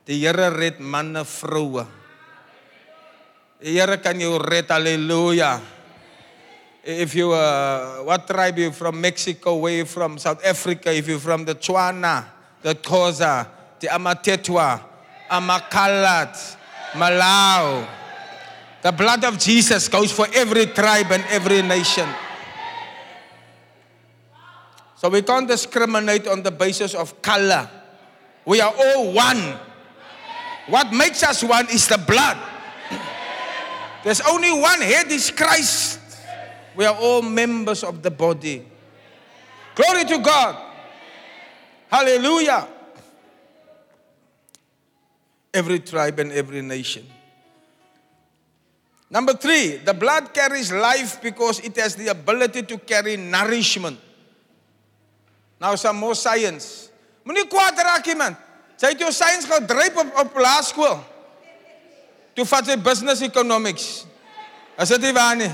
Die Here red manne, vroue. Die Here kan jou red. Hallelujah. If you uh, what tribe you from Mexico, where you from South Africa, if you from the the Xhosa, the Amatetwa, Amakalat, Malau. The blood of Jesus goes for every tribe and every nation. So we can't discriminate on the basis of color. We are all one. What makes us one is the blood. There's only one head is Christ. We are all members of the body. Glory to God. Hallelujah. Every tribe and every nation. Number three, the blood carries life because it has the ability to carry nourishment. Nou some more science. Moenie kwaad raak iemand. Sy het jou science gedryf op op laerskool. Toe vat sy business economics. Is dit waar nie?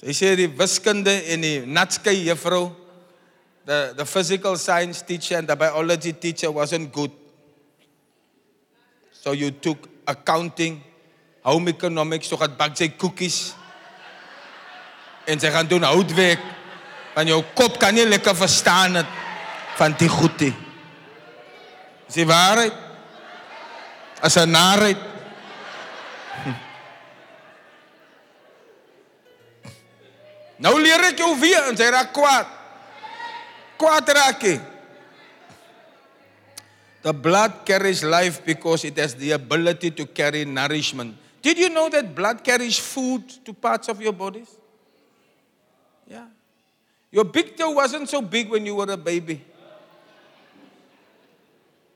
Sy sê die wiskunde en die natskei juffrou the the physical science teacher and the biology teacher wasn't good. So you took accounting, home economics, so gaan bak sy koekies. En sy gaan doen houtwerk. Want jou kop kan nie lekker verstaan het van die goedie. Is die waarheid? As 'n narheid. Hm. Nou leer ek jou weer en sy raak kwaad. Jy. The blood carries life because it has the ability to carry nourishment. Did you know that blood carries food to parts of your bodies? Yeah. Your big toe wasn't so big when you were a baby.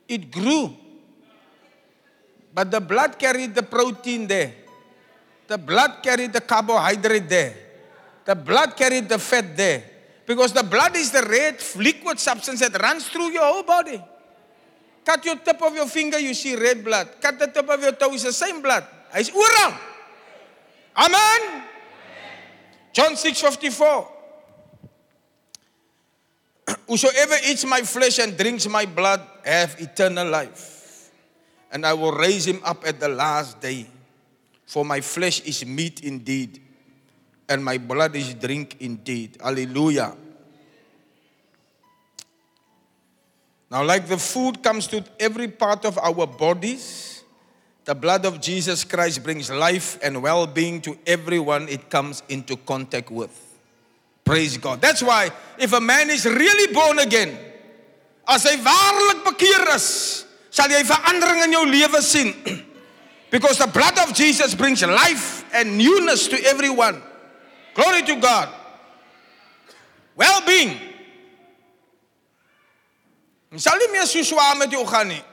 It grew. But the blood carried the protein there. The blood carried the carbohydrate there. The blood carried the fat there. Because the blood is the red liquid substance that runs through your whole body. Cut your tip of your finger, you see red blood. Cut the tip of your toe, it's the same blood. Hy's oral. Amen. John 6:54. Whosoever eats my flesh and drinks my blood have eternal life. And I will raise him up at the last day. For my flesh is meat indeed, and my blood is drink indeed. Hallelujah. Now, like the food comes to every part of our bodies, the blood of Jesus Christ brings life and well being to everyone it comes into contact with. Praise God. That's why, if a man is really born again, as hy waarlik bekeer is, sal jy verandering in jou lewe sien. Because the blood of Jesus brings life and newness to everyone. Glory to God. Sal nie meer so swaar met gaan nie.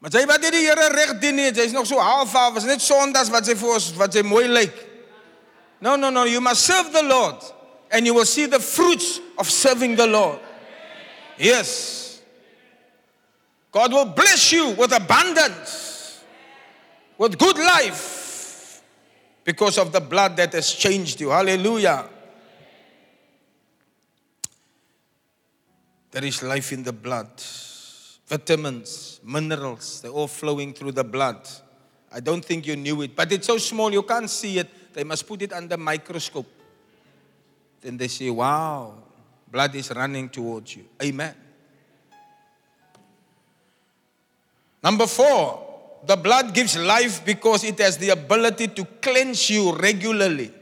Maar jy wat jy die Here reg dien nie, jy's nog so half af, is net Sondags wat sy vir ons wat sy mooi lyk. No, no, no, you must serve the Lord and you will see the fruits of serving the Lord. Yes. God will bless you with abundance, with good life, because of the blood that has changed you. Hallelujah. There is life in the blood. Vitamins, minerals, they're all flowing through the blood. I don't think you knew it, but it's so small you can't see it. They must put it under microscope. Then they say, wow, blood is running towards you. Amen. Number four, the blood gives life because it has the ability to cleanse you regularly.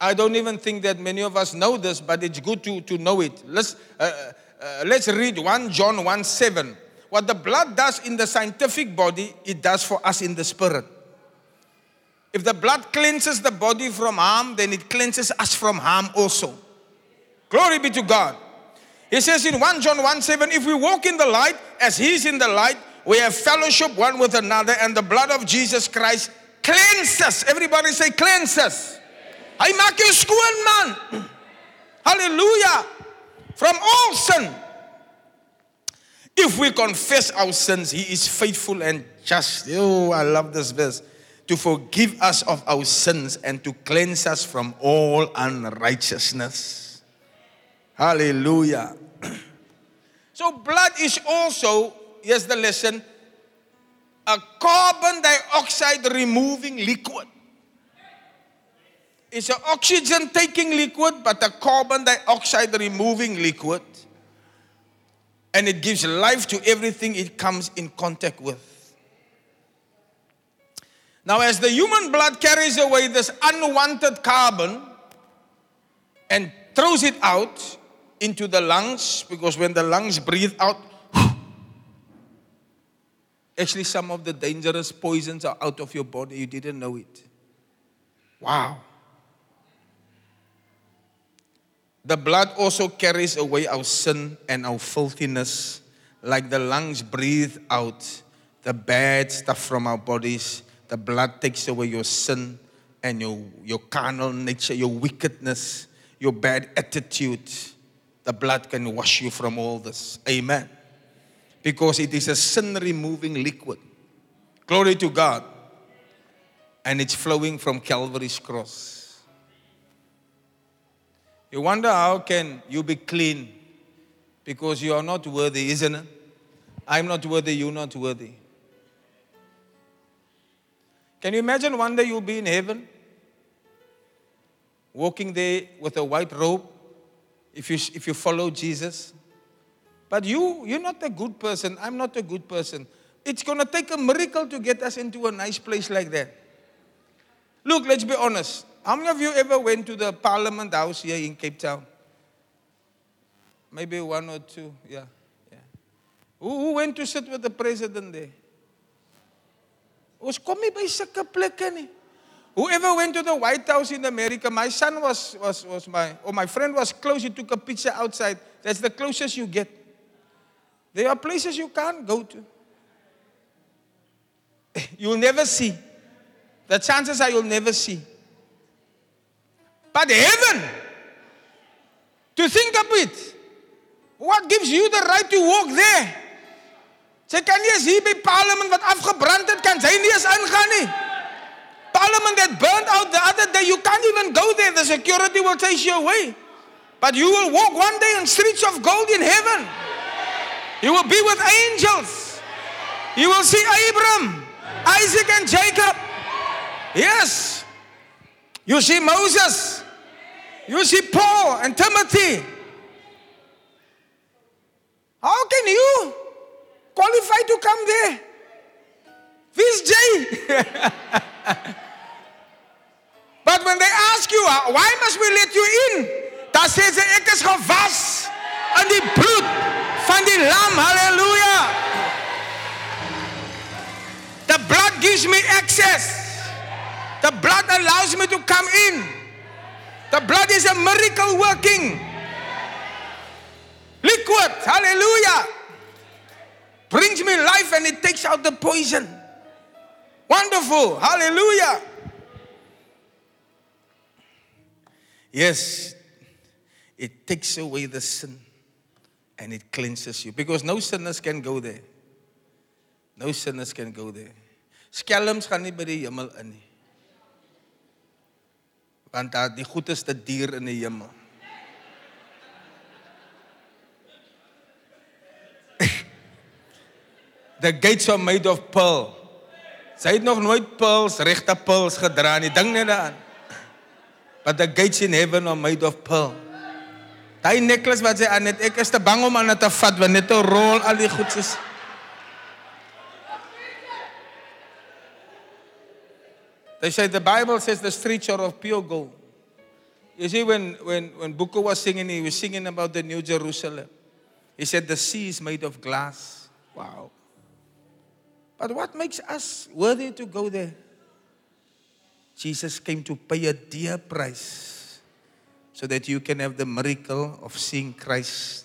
I don't even think that many of us know this, but it's good to, to know it. Let's, uh, uh, let's read 1 John 1 7. What the blood does in the scientific body, it does for us in the spirit. If the blood cleanses the body from harm, then it cleanses us from harm also. Glory be to God. He says in 1 John 1 7, if we walk in the light as He is in the light, we have fellowship one with another, and the blood of Jesus Christ cleanses. Everybody say, cleanses. Hy maak jou skoon man. Hallelujah. From all sin. If we confess our sins, he is faithful and just. Oh, I love this verse. to forgive us of our sins and to cleanse us from all unrighteousness. Hallelujah. So, blood is also, here's the lesson, a carbon dioxide removing liquid. It's an oxygen taking liquid, but a carbon dioxide removing liquid. And it gives life to everything it comes in contact with. Now, as the human blood carries away this unwanted carbon and throws it out into the lungs, because when the lungs breathe out, actually, some of the dangerous poisons are out of your body. You didn't know it. Wow. The blood also carries away our sin and our filthiness, like the lungs breathe out the bad stuff from our bodies. The blood takes away your sin and your, your carnal nature, your wickedness, your bad attitude. The blood can wash you from all this. Amen. Because it is a sin removing liquid. Glory to God. And it's flowing from Calvary's cross. You wonder how can you be clean? Because you are not worthy, isn't it? I'm not worthy, you're not worthy. Can you imagine one day you'll be in heaven, walking there with a white robe, if you, if you follow Jesus? But you, you're not a good person. I'm not a good person. It's going to take a miracle to get us into a nice place like that. Look, let's be honest. How many of you ever went to the Parliament House here in Cape Town? Maybe one or two, yeah. yeah. Who, who went to sit with the president there? Ons kom by sulke plekke nie. Whoever went to the White House in America, my son was, was, was my, or my friend was close, he took a picture outside. That's the closest you get. There are places you can't go to. You'll never see. The chances are you'll never see. But heaven, to think of it, what gives you the right to walk there? Sy kan nie eens hier by parlement wat afgebrand het kan sy nie eens ingaan nie. Parliament that burned out the other day, you can't even go there. The security will chase you away. But you will walk one day on streets of gold in heaven. You will be with angels. You will see Abraham, Isaac, and Jacob. Yes. You see Moses. You see Paul and Timothy. How can you qualify to come there? This day. but when they ask you, uh, why must we let you in? Dan sê sy ek is in die bloed van die lam. Halleluja. The blood gives me access. The blood allows me to come in. The blood is a miracle working. Liquid. Hallelujah. Brings me life and it takes out the poison. Wonderful. Hallelujah. Yes, it takes away the sin and it cleanses you because no sinners can go there. No sinners can go there. Skelms gaan nie by die hemel in nie. Want daar die goedeste dier in die hemel. The gates are made of pearl. Sy het nog nooit pearls, regte pearls gedra nie. Ding net daaraan. But the gates in heaven are made of pearl. Daai necklace wat sy aan het, ek is te bang om aan dit te vat want 'n rol al die goedjies. They say the Bible says the streets are of pure gold. You see, when, when, when Buko was singing, he was singing about the New Jerusalem. He said the sea is made of glass. Wow. But what makes us worthy to go there? Jesus came to pay a dear price so that you can have the miracle of seeing Christ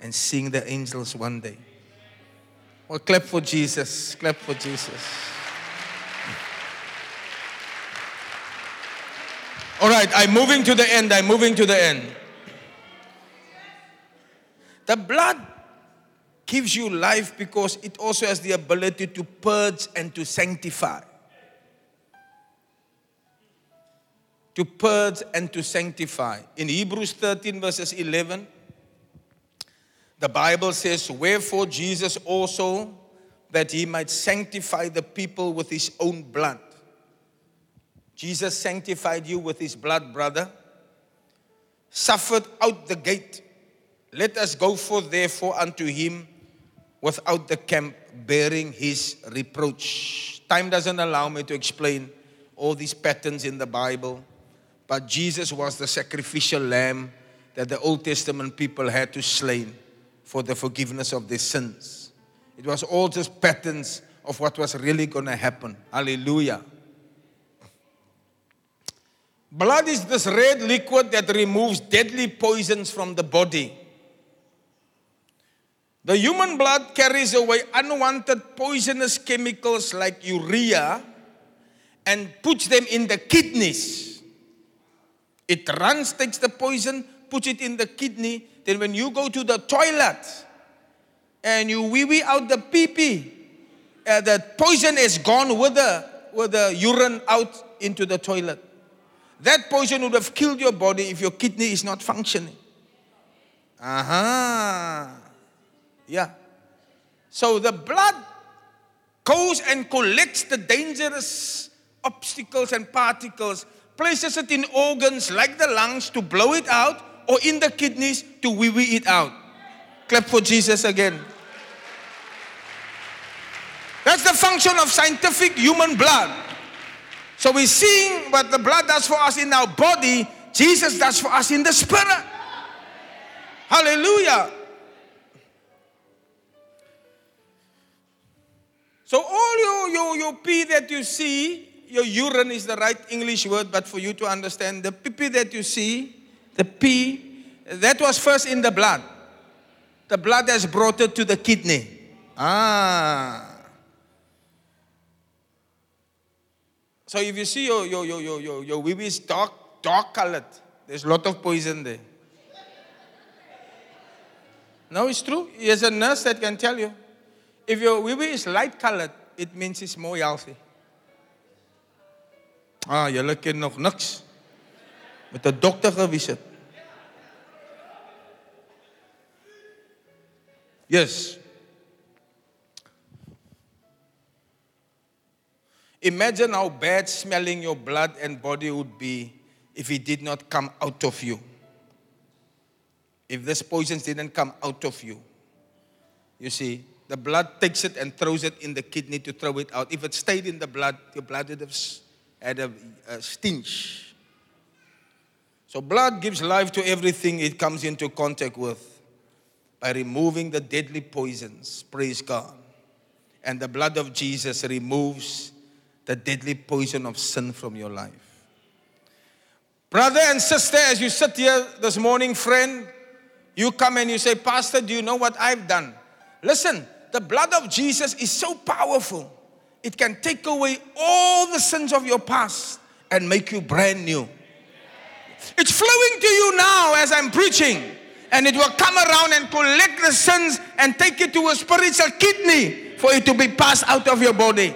and seeing the angels one day. Well, clap for Jesus. Clap for Jesus. All right, I'm moving to the end. I'm moving to the end. The blood gives you life because it also has the ability to purge and to sanctify. To purge and to sanctify. In Hebrews 13, verses 11, the Bible says, Wherefore Jesus also, that he might sanctify the people with his own blood. Jesus sanctified you with his blood, brother. Suffered out the gate. Let us go forth, therefore, unto him without the camp, bearing his reproach. Time doesn't allow me to explain all these patterns in the Bible, but Jesus was the sacrificial lamb that the Old Testament people had to slay for the forgiveness of their sins. It was all just patterns of what was really going to happen. Hallelujah. Blood is this red liquid that removes deadly poisons from the body. The human blood carries away unwanted poisonous chemicals like urea and puts them in the kidneys. It runs, takes the poison, puts it in the kidney. Then, when you go to the toilet and you wee wee out the pee pee, uh, the poison is gone with the, with the urine out into the toilet. That poison would have killed your body if your kidney is not functioning. Uh-huh. Yeah. So the blood goes and collects the dangerous obstacles and particles, places it in organs like the lungs to blow it out, or in the kidneys to wee wee it out. Clap for Jesus again. That's the function of scientific human blood. So we're seeing what the blood does for us in our body, Jesus does for us in the spirit. Hallelujah. So all your, your, your pee that you see, your urine is the right English word, but for you to understand, the pee that you see, the pee, that was first in the blood. The blood has brought it to the kidney. Ah. So if you see your, your, your, your, your, your wee is dark, dark colored, there's a lot of poison there. No, it's true. There's a nurse that can tell you. If your wee wee is light colored, it means it's more healthy. Ah, julle ken nog niks. Met 'n dokter het. Yes. Imagine how bad smelling your blood and body would be if it did not come out of you. If this poison didn't come out of you. You see, the blood takes it and throws it in the kidney to throw it out. If it stayed in the blood, your blood would have had a, a stench. So, blood gives life to everything it comes into contact with by removing the deadly poisons. Praise God. And the blood of Jesus removes the deadly poison of sin from your life. Brother and sister, as you sit here this morning, friend, you come and you say, Pastor, do you know what I've done? Listen, the blood of Jesus is so powerful. It can take away all the sins of your past and make you brand new. It's flowing to you now as I'm preaching, and it will come around and collect the sins and take it to a spiritual kidney for it to be passed out of your body.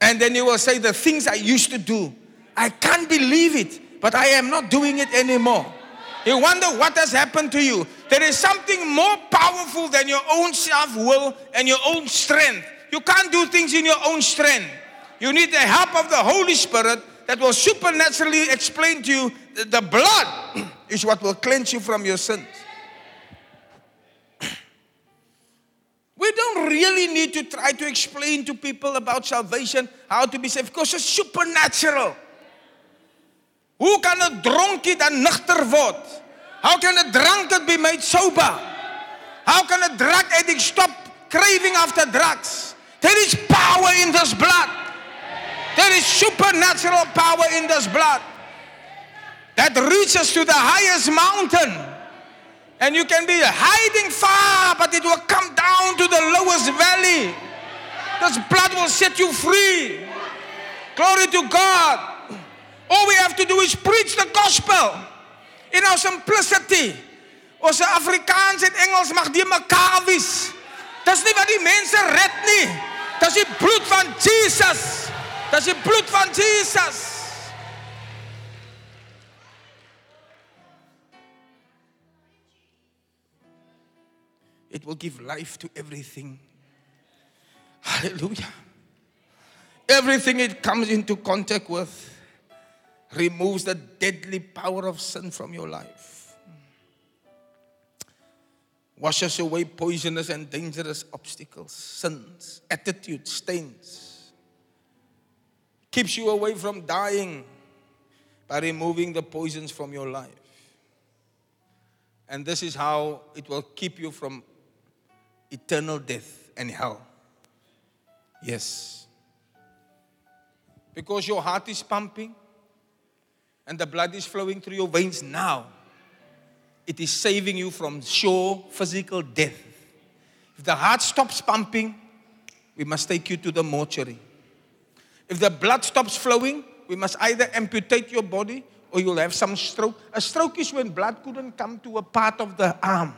And then you will say, The things I used to do, I can't believe it, but I am not doing it anymore. You wonder what has happened to you. There is something more powerful than your own self will and your own strength. You can't do things in your own strength. You need the help of the Holy Spirit that will supernaturally explain to you the blood is what will cleanse you from your sins. We don't really need to try to explain to people about salvation, how to be saved, because it's supernatural. Hoe kan 'n dronkie dan nugter word? How can a drunkard be made sober? How can a drug addict stop craving after drugs? There is power in this blood. There is supernatural power in this blood that reaches to the highest mountain. And you can be hiding far, but it will come down to the lowest valley. This blood will set you free. Glory to God. All we have to do is preach the gospel in our simplicity. Ons Afrikaans en Engels mag die mekaar wys. Dis nie wat die mense red nie. Dis die bloed van Jesus Dis die bloed van Jesus. It will give life to everything. Hallelujah. Everything it comes into contact with removes the deadly power of sin from your life. Washes away poisonous and dangerous obstacles, sins, attitudes, stains. Keeps you away from dying by removing the poisons from your life. And this is how it will keep you from eternal death and hell. Yes. Because your heart is pumping and the blood is flowing through your veins now. It is saving you from sure physical death. If the heart stops pumping, we must take you to the mortuary. If the blood stops flowing, we must either amputate your body or you'll have some stroke. A stroke is when blood couldn't come to a part of the arm.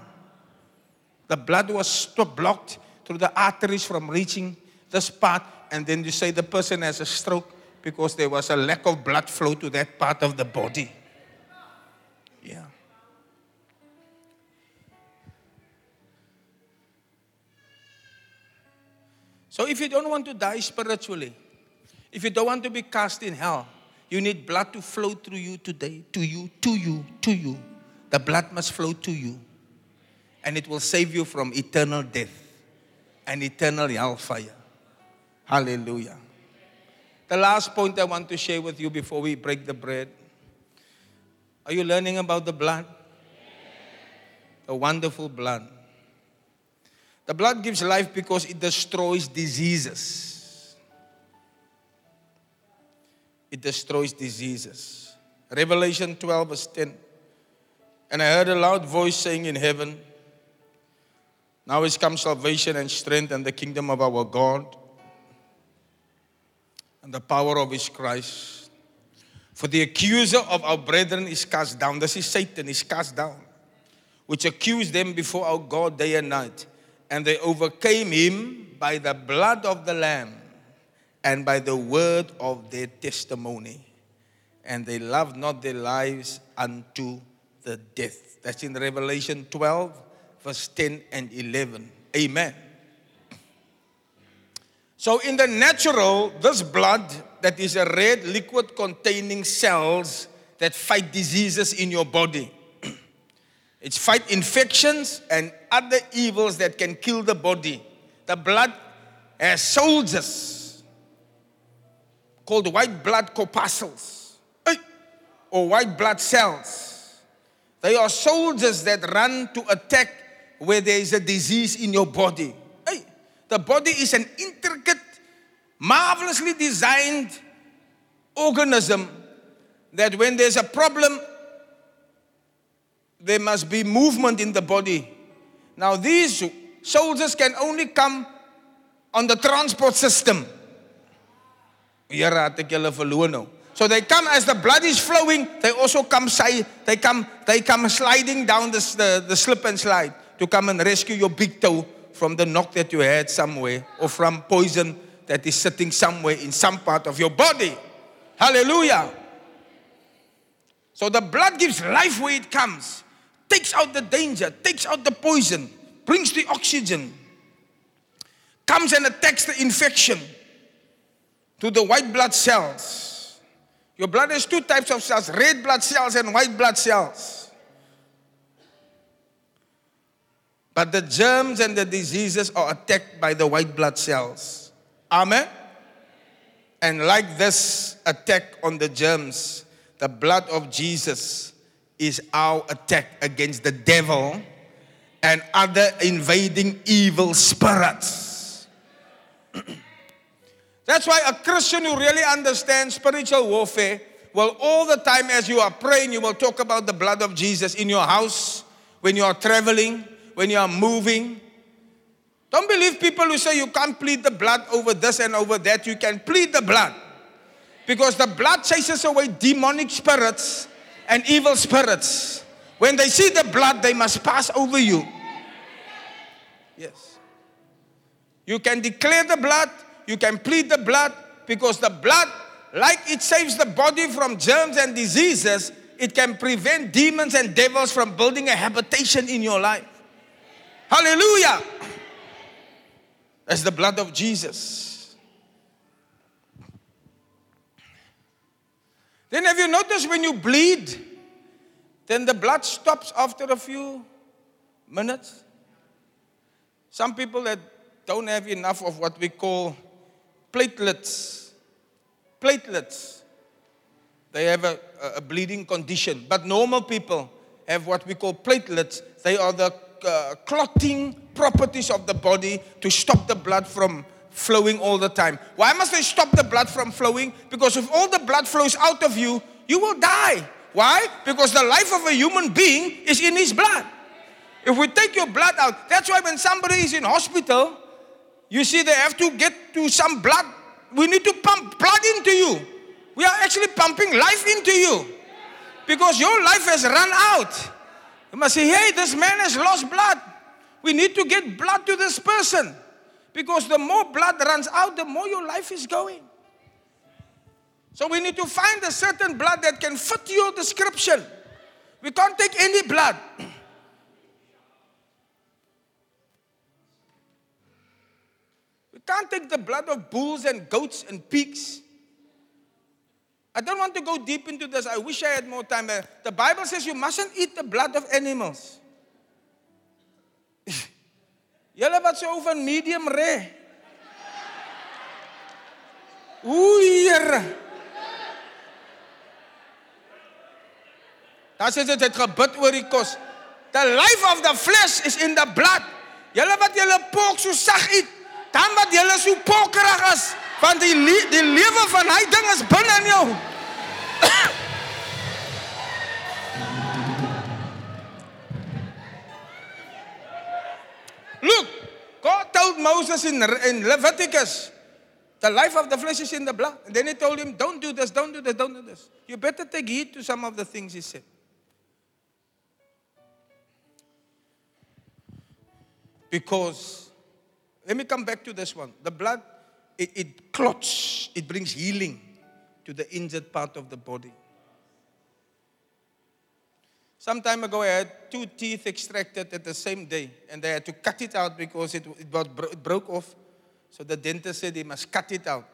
The blood was stopped, blocked through the arteries from reaching this part, and then you say the person has a stroke because there was a lack of blood flow to that part of the body. Yeah. So if you don't want to die spiritually, if you don't want to be cast in hell, you need blood to flow through you today, to you, to you, to you. The blood must flow to you. And it will save you from eternal death and eternal hellfire. Hallelujah. The last point I want to share with you before we break the bread. Are you learning about the blood? The wonderful blood. The blood gives life because it destroys diseases. It destroys diseases. Revelation 12, verse 10. And I heard a loud voice saying in heaven, Now is come salvation and strength and the kingdom of our God and the power of his Christ. For the accuser of our brethren is cast down. This is Satan, is cast down, which accused them before our God day and night. And they overcame him by the blood of the Lamb and by the word of their testimony. And they loved not their lives unto the death. That's in Revelation 12, verse 10 and 11. Amen. So, in the natural, this blood that is a red liquid containing cells that fight diseases in your body. It's fight infections and other evils that can kill the body. The blood has soldiers called white blood corpuscles or white blood cells. They are soldiers that run to attack where there is a disease in your body. The body is an intricate, marvelously designed organism that when there's a problem, there must be movement in the body. Now, these soldiers can only come on the transport system. So they come as the blood is flowing, they also come they come they come sliding down the, the, the slip and slide to come and rescue your big toe from the knock that you had somewhere or from poison that is sitting somewhere in some part of your body. Hallelujah. So the blood gives life where it comes, takes out the danger, takes out the poison, brings the oxygen, comes and attacks the infection to the white blood cells. Your blood has two types of cells red blood cells and white blood cells. But the germs and the diseases are attacked by the white blood cells. Amen? And like this attack on the germs, the blood of Jesus is our attack against the devil and other invading evil spirits. That's why a Christian who really understands spiritual warfare will all the time as you are praying, you will talk about the blood of Jesus in your house, when you are traveling, when you are moving. Don't believe people who say you can't plead the blood over this and over that. You can plead the blood. Because the blood chases away demonic spirits and evil spirits. When they see the blood, they must pass over you. Yes. You can declare the blood, you can plead the blood, Because the blood, like it saves the body from germs and diseases, it can prevent demons and devils from building a habitation in your life. Hallelujah. That's the blood of Jesus. Then have you noticed when you bleed, then the blood stops after a few minutes? Some people that don't have enough of what we call platelets, platelets, they have a, a bleeding condition. But normal people have what we call platelets. They are the uh, clotting properties of the body to stop the blood from flowing all the time. Why must they stop the blood from flowing? Because if all the blood flows out of you, you will die. Why? Because the life of a human being is in his blood. If we take your blood out, that's why when somebody is in hospital, you see they have to get to some blood. We need to pump blood into you. We are actually pumping life into you because your life has run out. You must say, hey, this man has lost blood. We need to get blood to this person because the more blood runs out, the more your life is going. So we need to find a certain blood that can fit your description. We can't take any blood. We can't take the blood of bulls and goats and pigs. I don't want to go deep into this. I wish I had more time. Uh, The Bible says you mustn't eat the blood of animals. Julle wat so van medium rare. Oei, Here. Daar sê dit het gebid oor die kos. The life of the flesh is in the blood. Julle wat julle pork so sag eet, dan wat julle so pokkerig is, want die die lewe van hy ding is jou. Look, God told Moses in, in Leviticus, the life of the flesh is in the blood. And then he told him, don't do this, don't do this, don't do this. You better take heed to some of the things he said. Because, let me come back to this one. The blood, it, it clots, it brings healing to the injured part of the body. Some time ago, I had two teeth extracted at the same day, and they had to cut it out because it, it, was, it broke off. So the dentist said they must cut it out.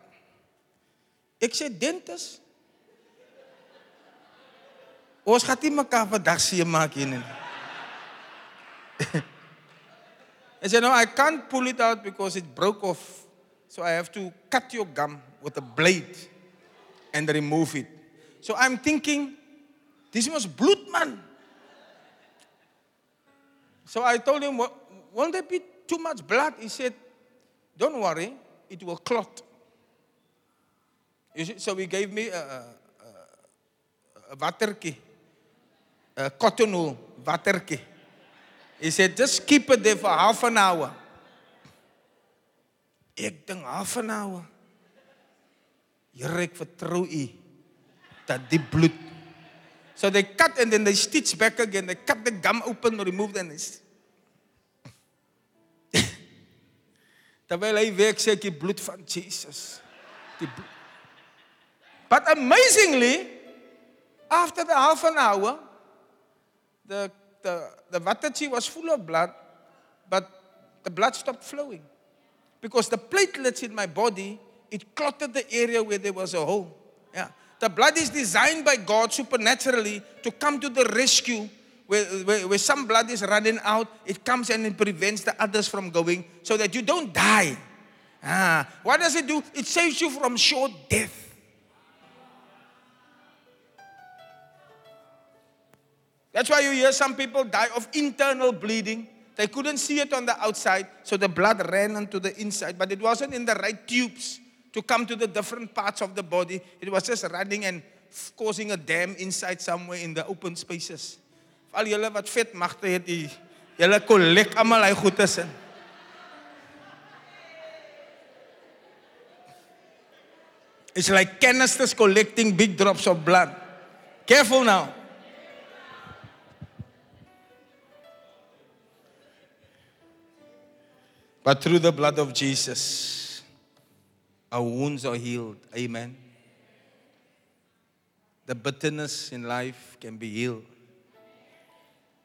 Ek sê dentist. Ons gaan nie mekaar vandag seer maak hier nie. I said, no, I can't pull it out because it broke off. So I have to cut your gum with a blade and remove it. So I'm thinking, this was blood, man. So I told him, "Wa- won't there be too much blood? He said, don't worry, it will clot. So he gave me a, a, a, a cotton wool waterkie. He said, just keep it there for half an hour. Ek dink half an hour. Here ek vertrou u dat die bloed. So they cut and then they stitch back again. They cut the gum open, remove the it's Terwyl hy werk sê ek die bloed van Jesus. Die bloed. But amazingly, after the half an hour, the, the, the waterchi was full of blood, but the blood stopped flowing. Because the platelets in my body, it clotted the area where there was a hole. Yeah. The blood is designed by God supernaturally to come to the rescue. Where, where, where some blood is running out, it comes and it prevents the others from going so that you don't die. Ah, what does it do? It saves you from short death. That's why you hear some people die of internal bleeding. They couldn't see it on the outside, so the blood ran onto the inside, but it wasn't in the right tubes to come to the different parts of the body. It was just running and causing a dam inside somewhere in the open spaces. Al julle wat vet magte het, julle kollek almal hy goed is in. It's like canisters collecting big drops of blood. Careful now. But through the blood of Jesus, our wounds are healed. Amen. The bitterness in life can be healed.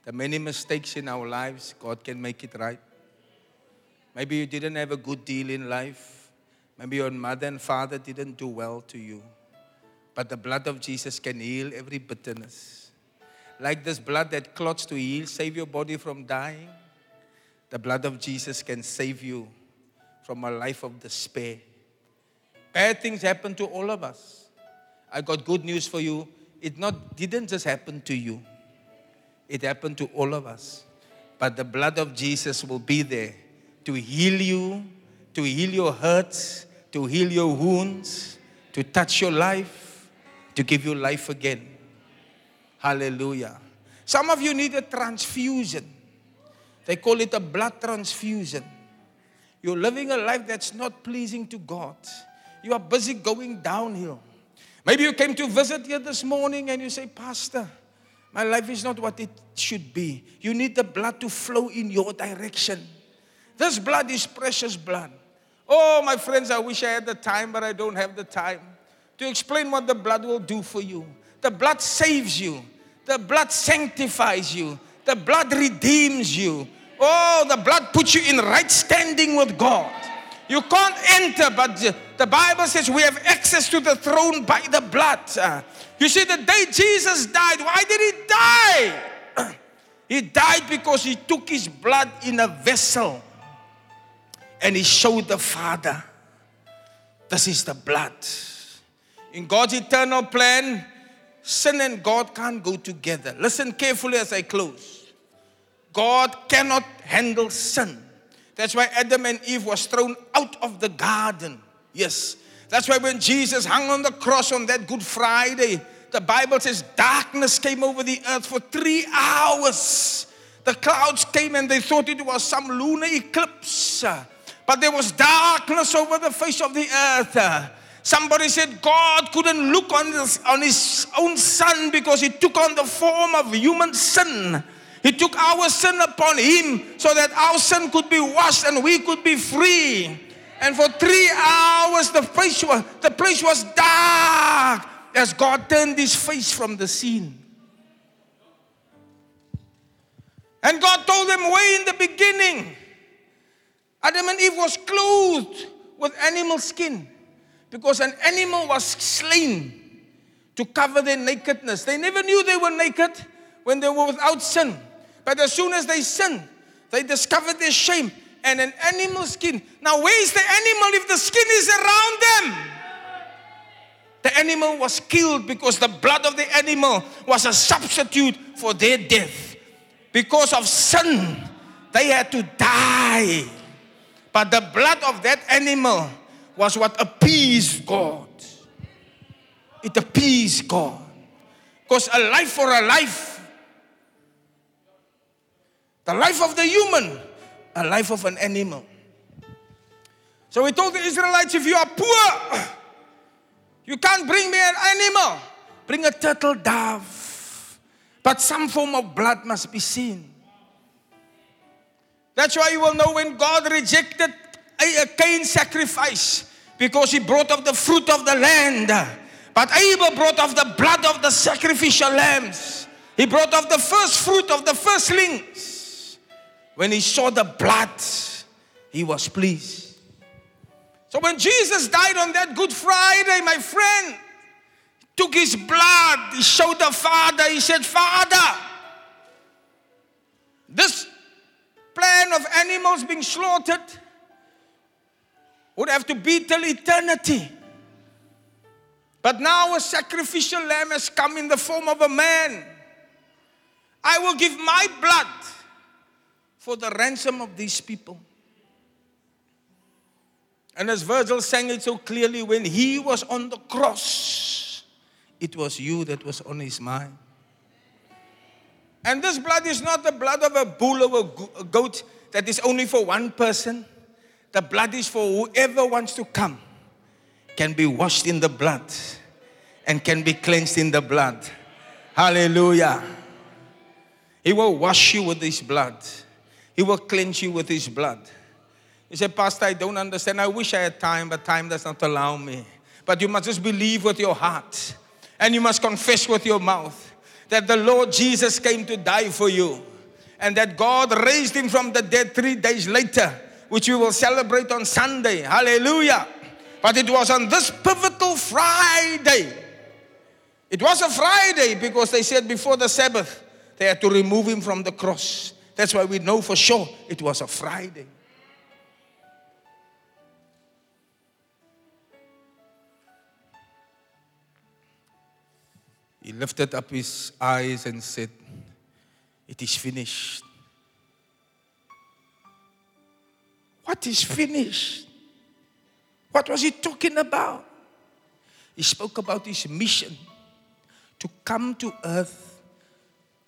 The many mistakes in our lives, God can make it right. Maybe you didn't have a good deal in life. Maybe your mother and father didn't do well to you. But the blood of Jesus can heal every bitterness. Like this blood that clots to heal, save your body from dying. The blood of Jesus can save you from a life of despair. Bad things happen to all of us. I got good news for you. It not didn't just happen to you. It happened to all of us. But the blood of Jesus will be there to heal you, to heal your hurts, to heal your wounds, to touch your life, to give you life again. Hallelujah. Some of you need a transfusion. They call it a blood transfusion. You're living a life that's not pleasing to God. You are busy going downhill. Maybe you came to visit here this morning and you say, Pastor, my life is not what it should be. You need the blood to flow in your direction. This blood is precious blood. Oh, my friends, I wish I had the time, but I don't have the time to explain what the blood will do for you. The blood saves you, the blood sanctifies you, the blood redeems you. Oh, the blood puts you in right standing with God. You can't enter, but the Bible says we have access to the throne by the blood. You see, the day Jesus died, why did he die? he died because he took his blood in a vessel and he showed the Father, this is the blood. In God's eternal plan, sin and God can't go together. Listen carefully as I close. God cannot handle sin. That's why Adam and Eve was thrown out of the garden. Yes. That's why when Jesus hung on the cross on that Good Friday, the Bible says darkness came over the earth for three hours. The clouds came and they thought it was some lunar eclipse. But there was darkness over the face of the earth. Somebody said God couldn't look on his, on his own son because he took on the form of human sin. He took our sin upon him so that our sin could be washed and we could be free. And for three hours, the place was, the place was dark as God turned his face from the scene. And God told them way in the beginning, Adam and Eve was clothed with animal skin because an animal was slain to cover their nakedness. They never knew they were naked when they were without sin. But as soon as they sinned, they discovered their shame and an animal skin. Now, where is the animal if the skin is around them? The animal was killed because the blood of the animal was a substitute for their death. Because of sin, they had to die. But the blood of that animal was what appeased God. It appeased God. Because a life for a life the life of the human, a life of an animal. So we told the Israelites if you are poor, you can't bring me an animal. Bring a turtle dove. But some form of blood must be seen. That's why you will know when God rejected a Cain sacrifice because he brought of the fruit of the land. But Abel brought of the blood of the sacrificial lambs. He brought of the first fruit of the firstlings. When he saw the blood, he was pleased. So when Jesus died on that Good Friday, my friend, took his blood, he showed the Father, he said, Father, this plan of animals being slaughtered would have to be till eternity. But now a sacrificial lamb has come in the form of a man. I will give my blood for the ransom of these people. And as Virgil sang it so clearly, when he was on the cross, it was you that was on his mind. And this blood is not the blood of a bull or a goat that is only for one person. The blood is for whoever wants to come, can be washed in the blood and can be cleansed in the blood. Hallelujah. He will wash you with his blood. He will cleanse you with His blood. You say, Pastor, I don't understand. I wish I had time, but time does not allow me. But you must just believe with your heart and you must confess with your mouth that the Lord Jesus came to die for you and that God raised him from the dead three days later, which we will celebrate on Sunday. Hallelujah. But it was on this pivotal Friday. It was a Friday because they said before the Sabbath they had to remove him from the cross. That's why we know for sure it was a Friday. He lifted up his eyes and said, It is finished. What is finished? What was he talking about? He spoke about his mission to come to earth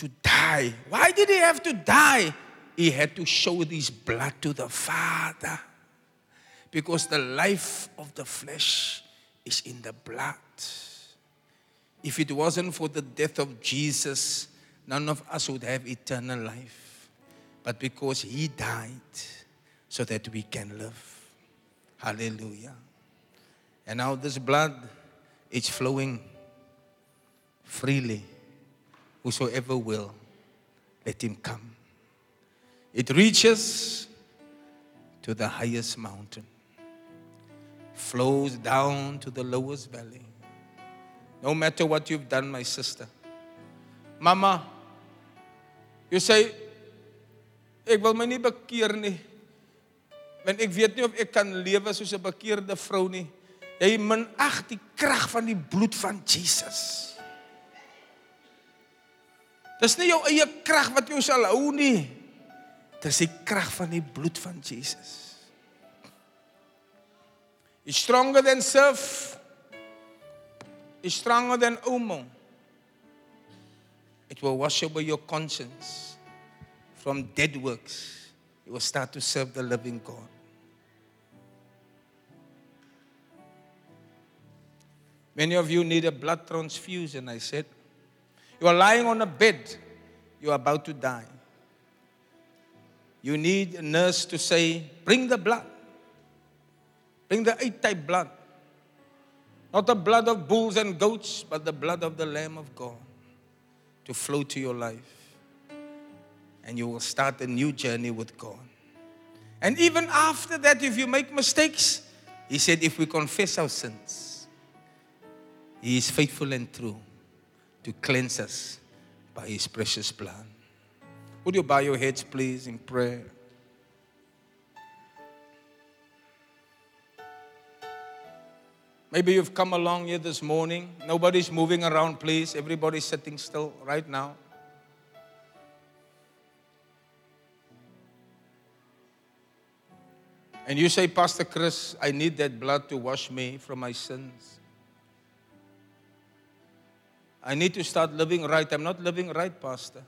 to die. Why did he have to die? He had to show his blood to the Father. Because the life of the flesh is in the blood. If it wasn't for the death of Jesus, none of us would have eternal life. But because he died, so that we can live. Hallelujah. And now this blood is flowing freely. Whosoever will, let him come. It reaches to the highest mountain, flows down to the lowest valley. No matter what you've done, my sister. Mama, you say, ek wil my nie bekeer nie. Want ek weet nie of ek kan lewe soos 'n bekeerde vrou nie. Jy minag die krag van die bloed van Jesus. Dis nie jou eie krag wat jou sal hou nie. Dis die krag van die bloed van Jesus. Is stronger than surf. Is stronger than omo. It will wash away your conscience from dead works. You will start to serve the living God. Many of you need a blood transfusion, I said. You are lying on a bed, you are about to die. You need a nurse to say, Bring the blood. Bring the eight type blood. Not the blood of bulls and goats, but the blood of the Lamb of God to flow to your life. And you will start a new journey with God. And even after that, if you make mistakes, He said, if we confess our sins, He is faithful and true to cleanse us by His precious blood. Would you bow your heads, please, in prayer? Maybe you've come along here this morning. Nobody's moving around, please. Everybody's sitting still right now. And you say, Pastor Chris, I need that blood to wash me from my sins. I need to start living right. I'm not living right, Pastor.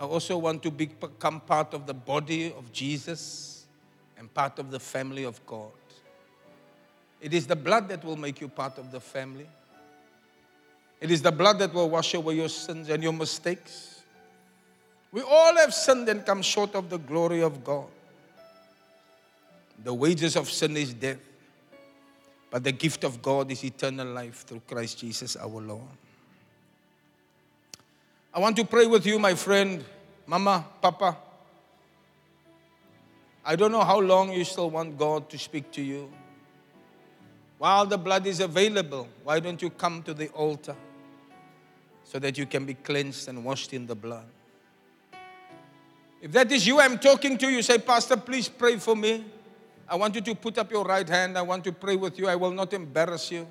I also want to become part of the body of Jesus and part of the family of God. It is the blood that will make you part of the family. It is the blood that will wash away your sins and your mistakes. We all have sinned and come short of the glory of God. The wages of sin is death, but the gift of God is eternal life through Christ Jesus our Lord. I want to pray with you, my friend, Mama, Papa. I don't know how long you still want God to speak to you. While the blood is available, why don't you come to the altar so that you can be cleansed and washed in the blood? If that is you I'm talking to, you say, Pastor, please pray for me. I want you to put up your right hand. I want to pray with you. I will not embarrass you.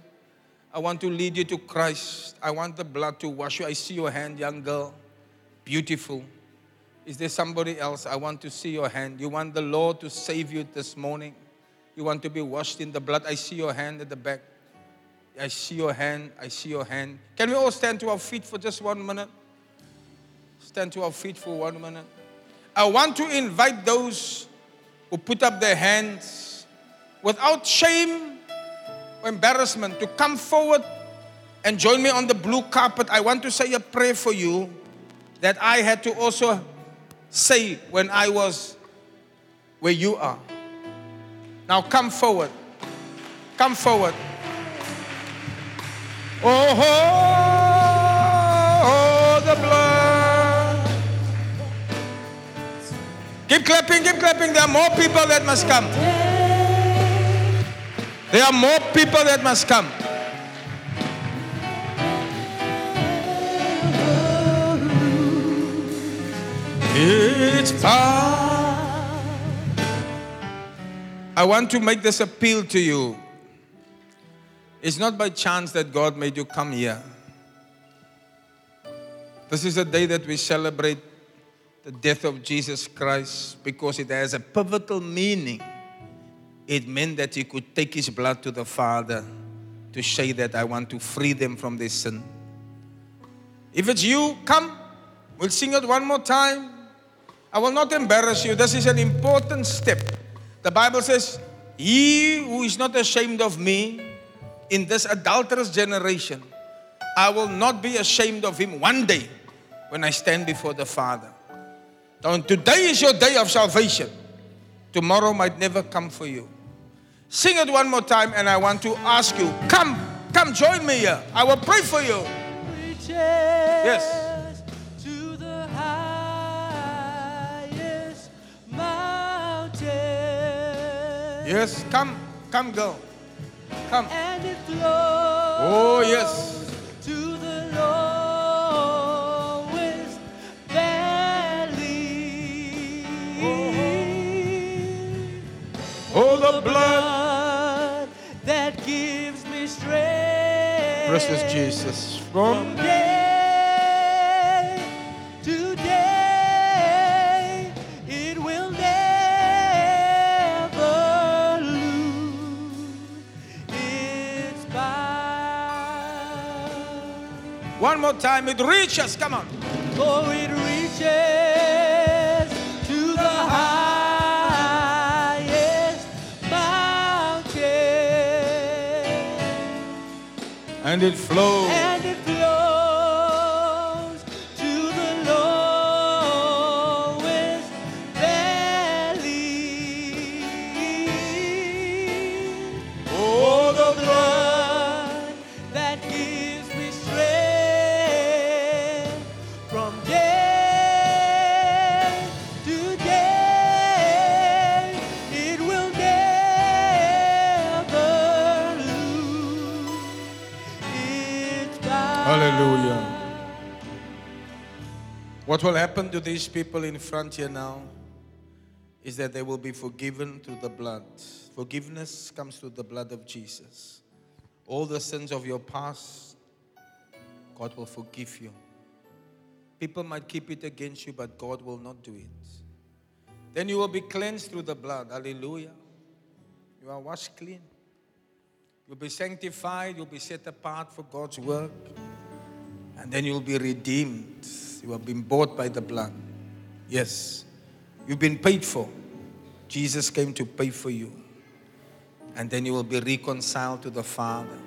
I want to lead you to Christ. I want the blood to wash you. I see your hand, young girl. Beautiful. Is there somebody else? I want to see your hand. You want the Lord to save you this morning? You want to be washed in the blood? I see your hand at the back. I see your hand. I see your hand. Can we all stand to our feet for just one minute? Stand to our feet for one minute. I want to invite those who put up their hands without shame or embarrassment to come forward and join me on the blue carpet. I want to say a prayer for you that I had to also say when I was where you are. Now come forward. Come forward. Oh, oh, the blood. Keep clapping, keep clapping. There are more people that must come. There are more people that must come. It's. I want to make this appeal to you. It's not by chance that God made you come here. This is a day that we celebrate the death of Jesus Christ because it has a pivotal meaning. It meant that he could take his blood to the Father to say that I want to free them from their sin. If it's you, come. We'll sing it one more time. I will not embarrass you. This is an important step. The Bible says, He who is not ashamed of me in this adulterous generation, I will not be ashamed of him one day when I stand before the Father. Now, today is your day of salvation. Tomorrow might never come for you. Sing it one more time, and I want to ask you come, come, join me here. I will pray for you. Yes. To the highest mountain. Yes, come, come, girl. Come. And it flows. Oh, yes. The blood. that gives me strength. Precious Jesus. From From day to day, it will never lose its power. one more time, it reaches. Come on. Oh, it And it flows. What will happen to these people in front here now is that they will be forgiven through the blood. Forgiveness comes through the blood of Jesus. All the sins of your past, God will forgive you. People might keep it against you, but God will not do it. Then you will be cleansed through the blood. Hallelujah. You are washed clean. You'll be sanctified. You'll be set apart for God's work. And then you'll be redeemed. You have been bought by the blood. Yes. You've been paid for. Jesus came to pay for you. And then you will be reconciled to the Father.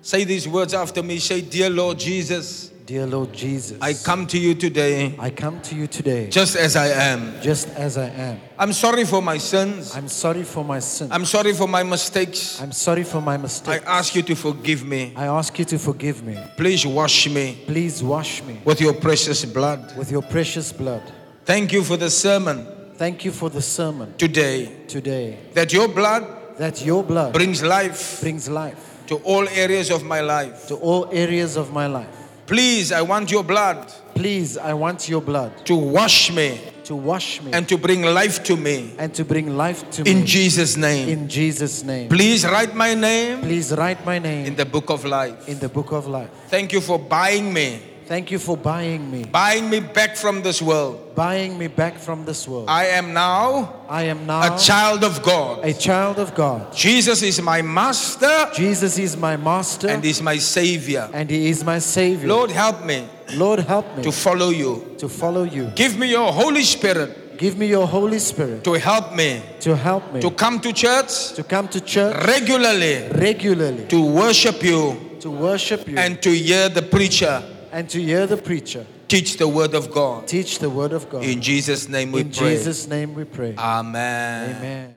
Say these words after me. Say, Dear Lord Jesus, Dear Lord Jesus, I come to you today I come to you today just as I am. just as I am. I'm sorry for my sins. I'm sorry for my sins. I'm sorry for my mistakes. I'm sorry for my mistakes. I ask you to forgive me. I ask you to forgive me. Please wash me Please wash me with your precious blood. with your precious blood. Thank you for the sermon Thank you for the sermon today. today That your blood that your blood brings life brings life to all areas of my life. to all areas of my life. Please, I want your blood Please, I want your blood to wash me to wash me and to bring life to me. and to bring life to In me. In Jesus' name. In Jesus' name. Please write my name Please write my name in the book of life. in the book of life. Thank you for buying me, Thank you for buying me, buying me back from this world. buying me back from this world. I am now I am now a child of God. a child of God. Jesus is my master Jesus is my master and is my savior. and he is my savior. Lord, help me Lord, help me to follow you. to follow you. Give me your Holy Spirit Give me your Holy Spirit to help me to help me to come to church to come to church regularly, regularly, to worship you, to worship you, and to hear the preacher and to hear the preacher teach the word of God. teach the word of God. In Jesus' name we In pray. Jesus' name we pray. Amen. Amen.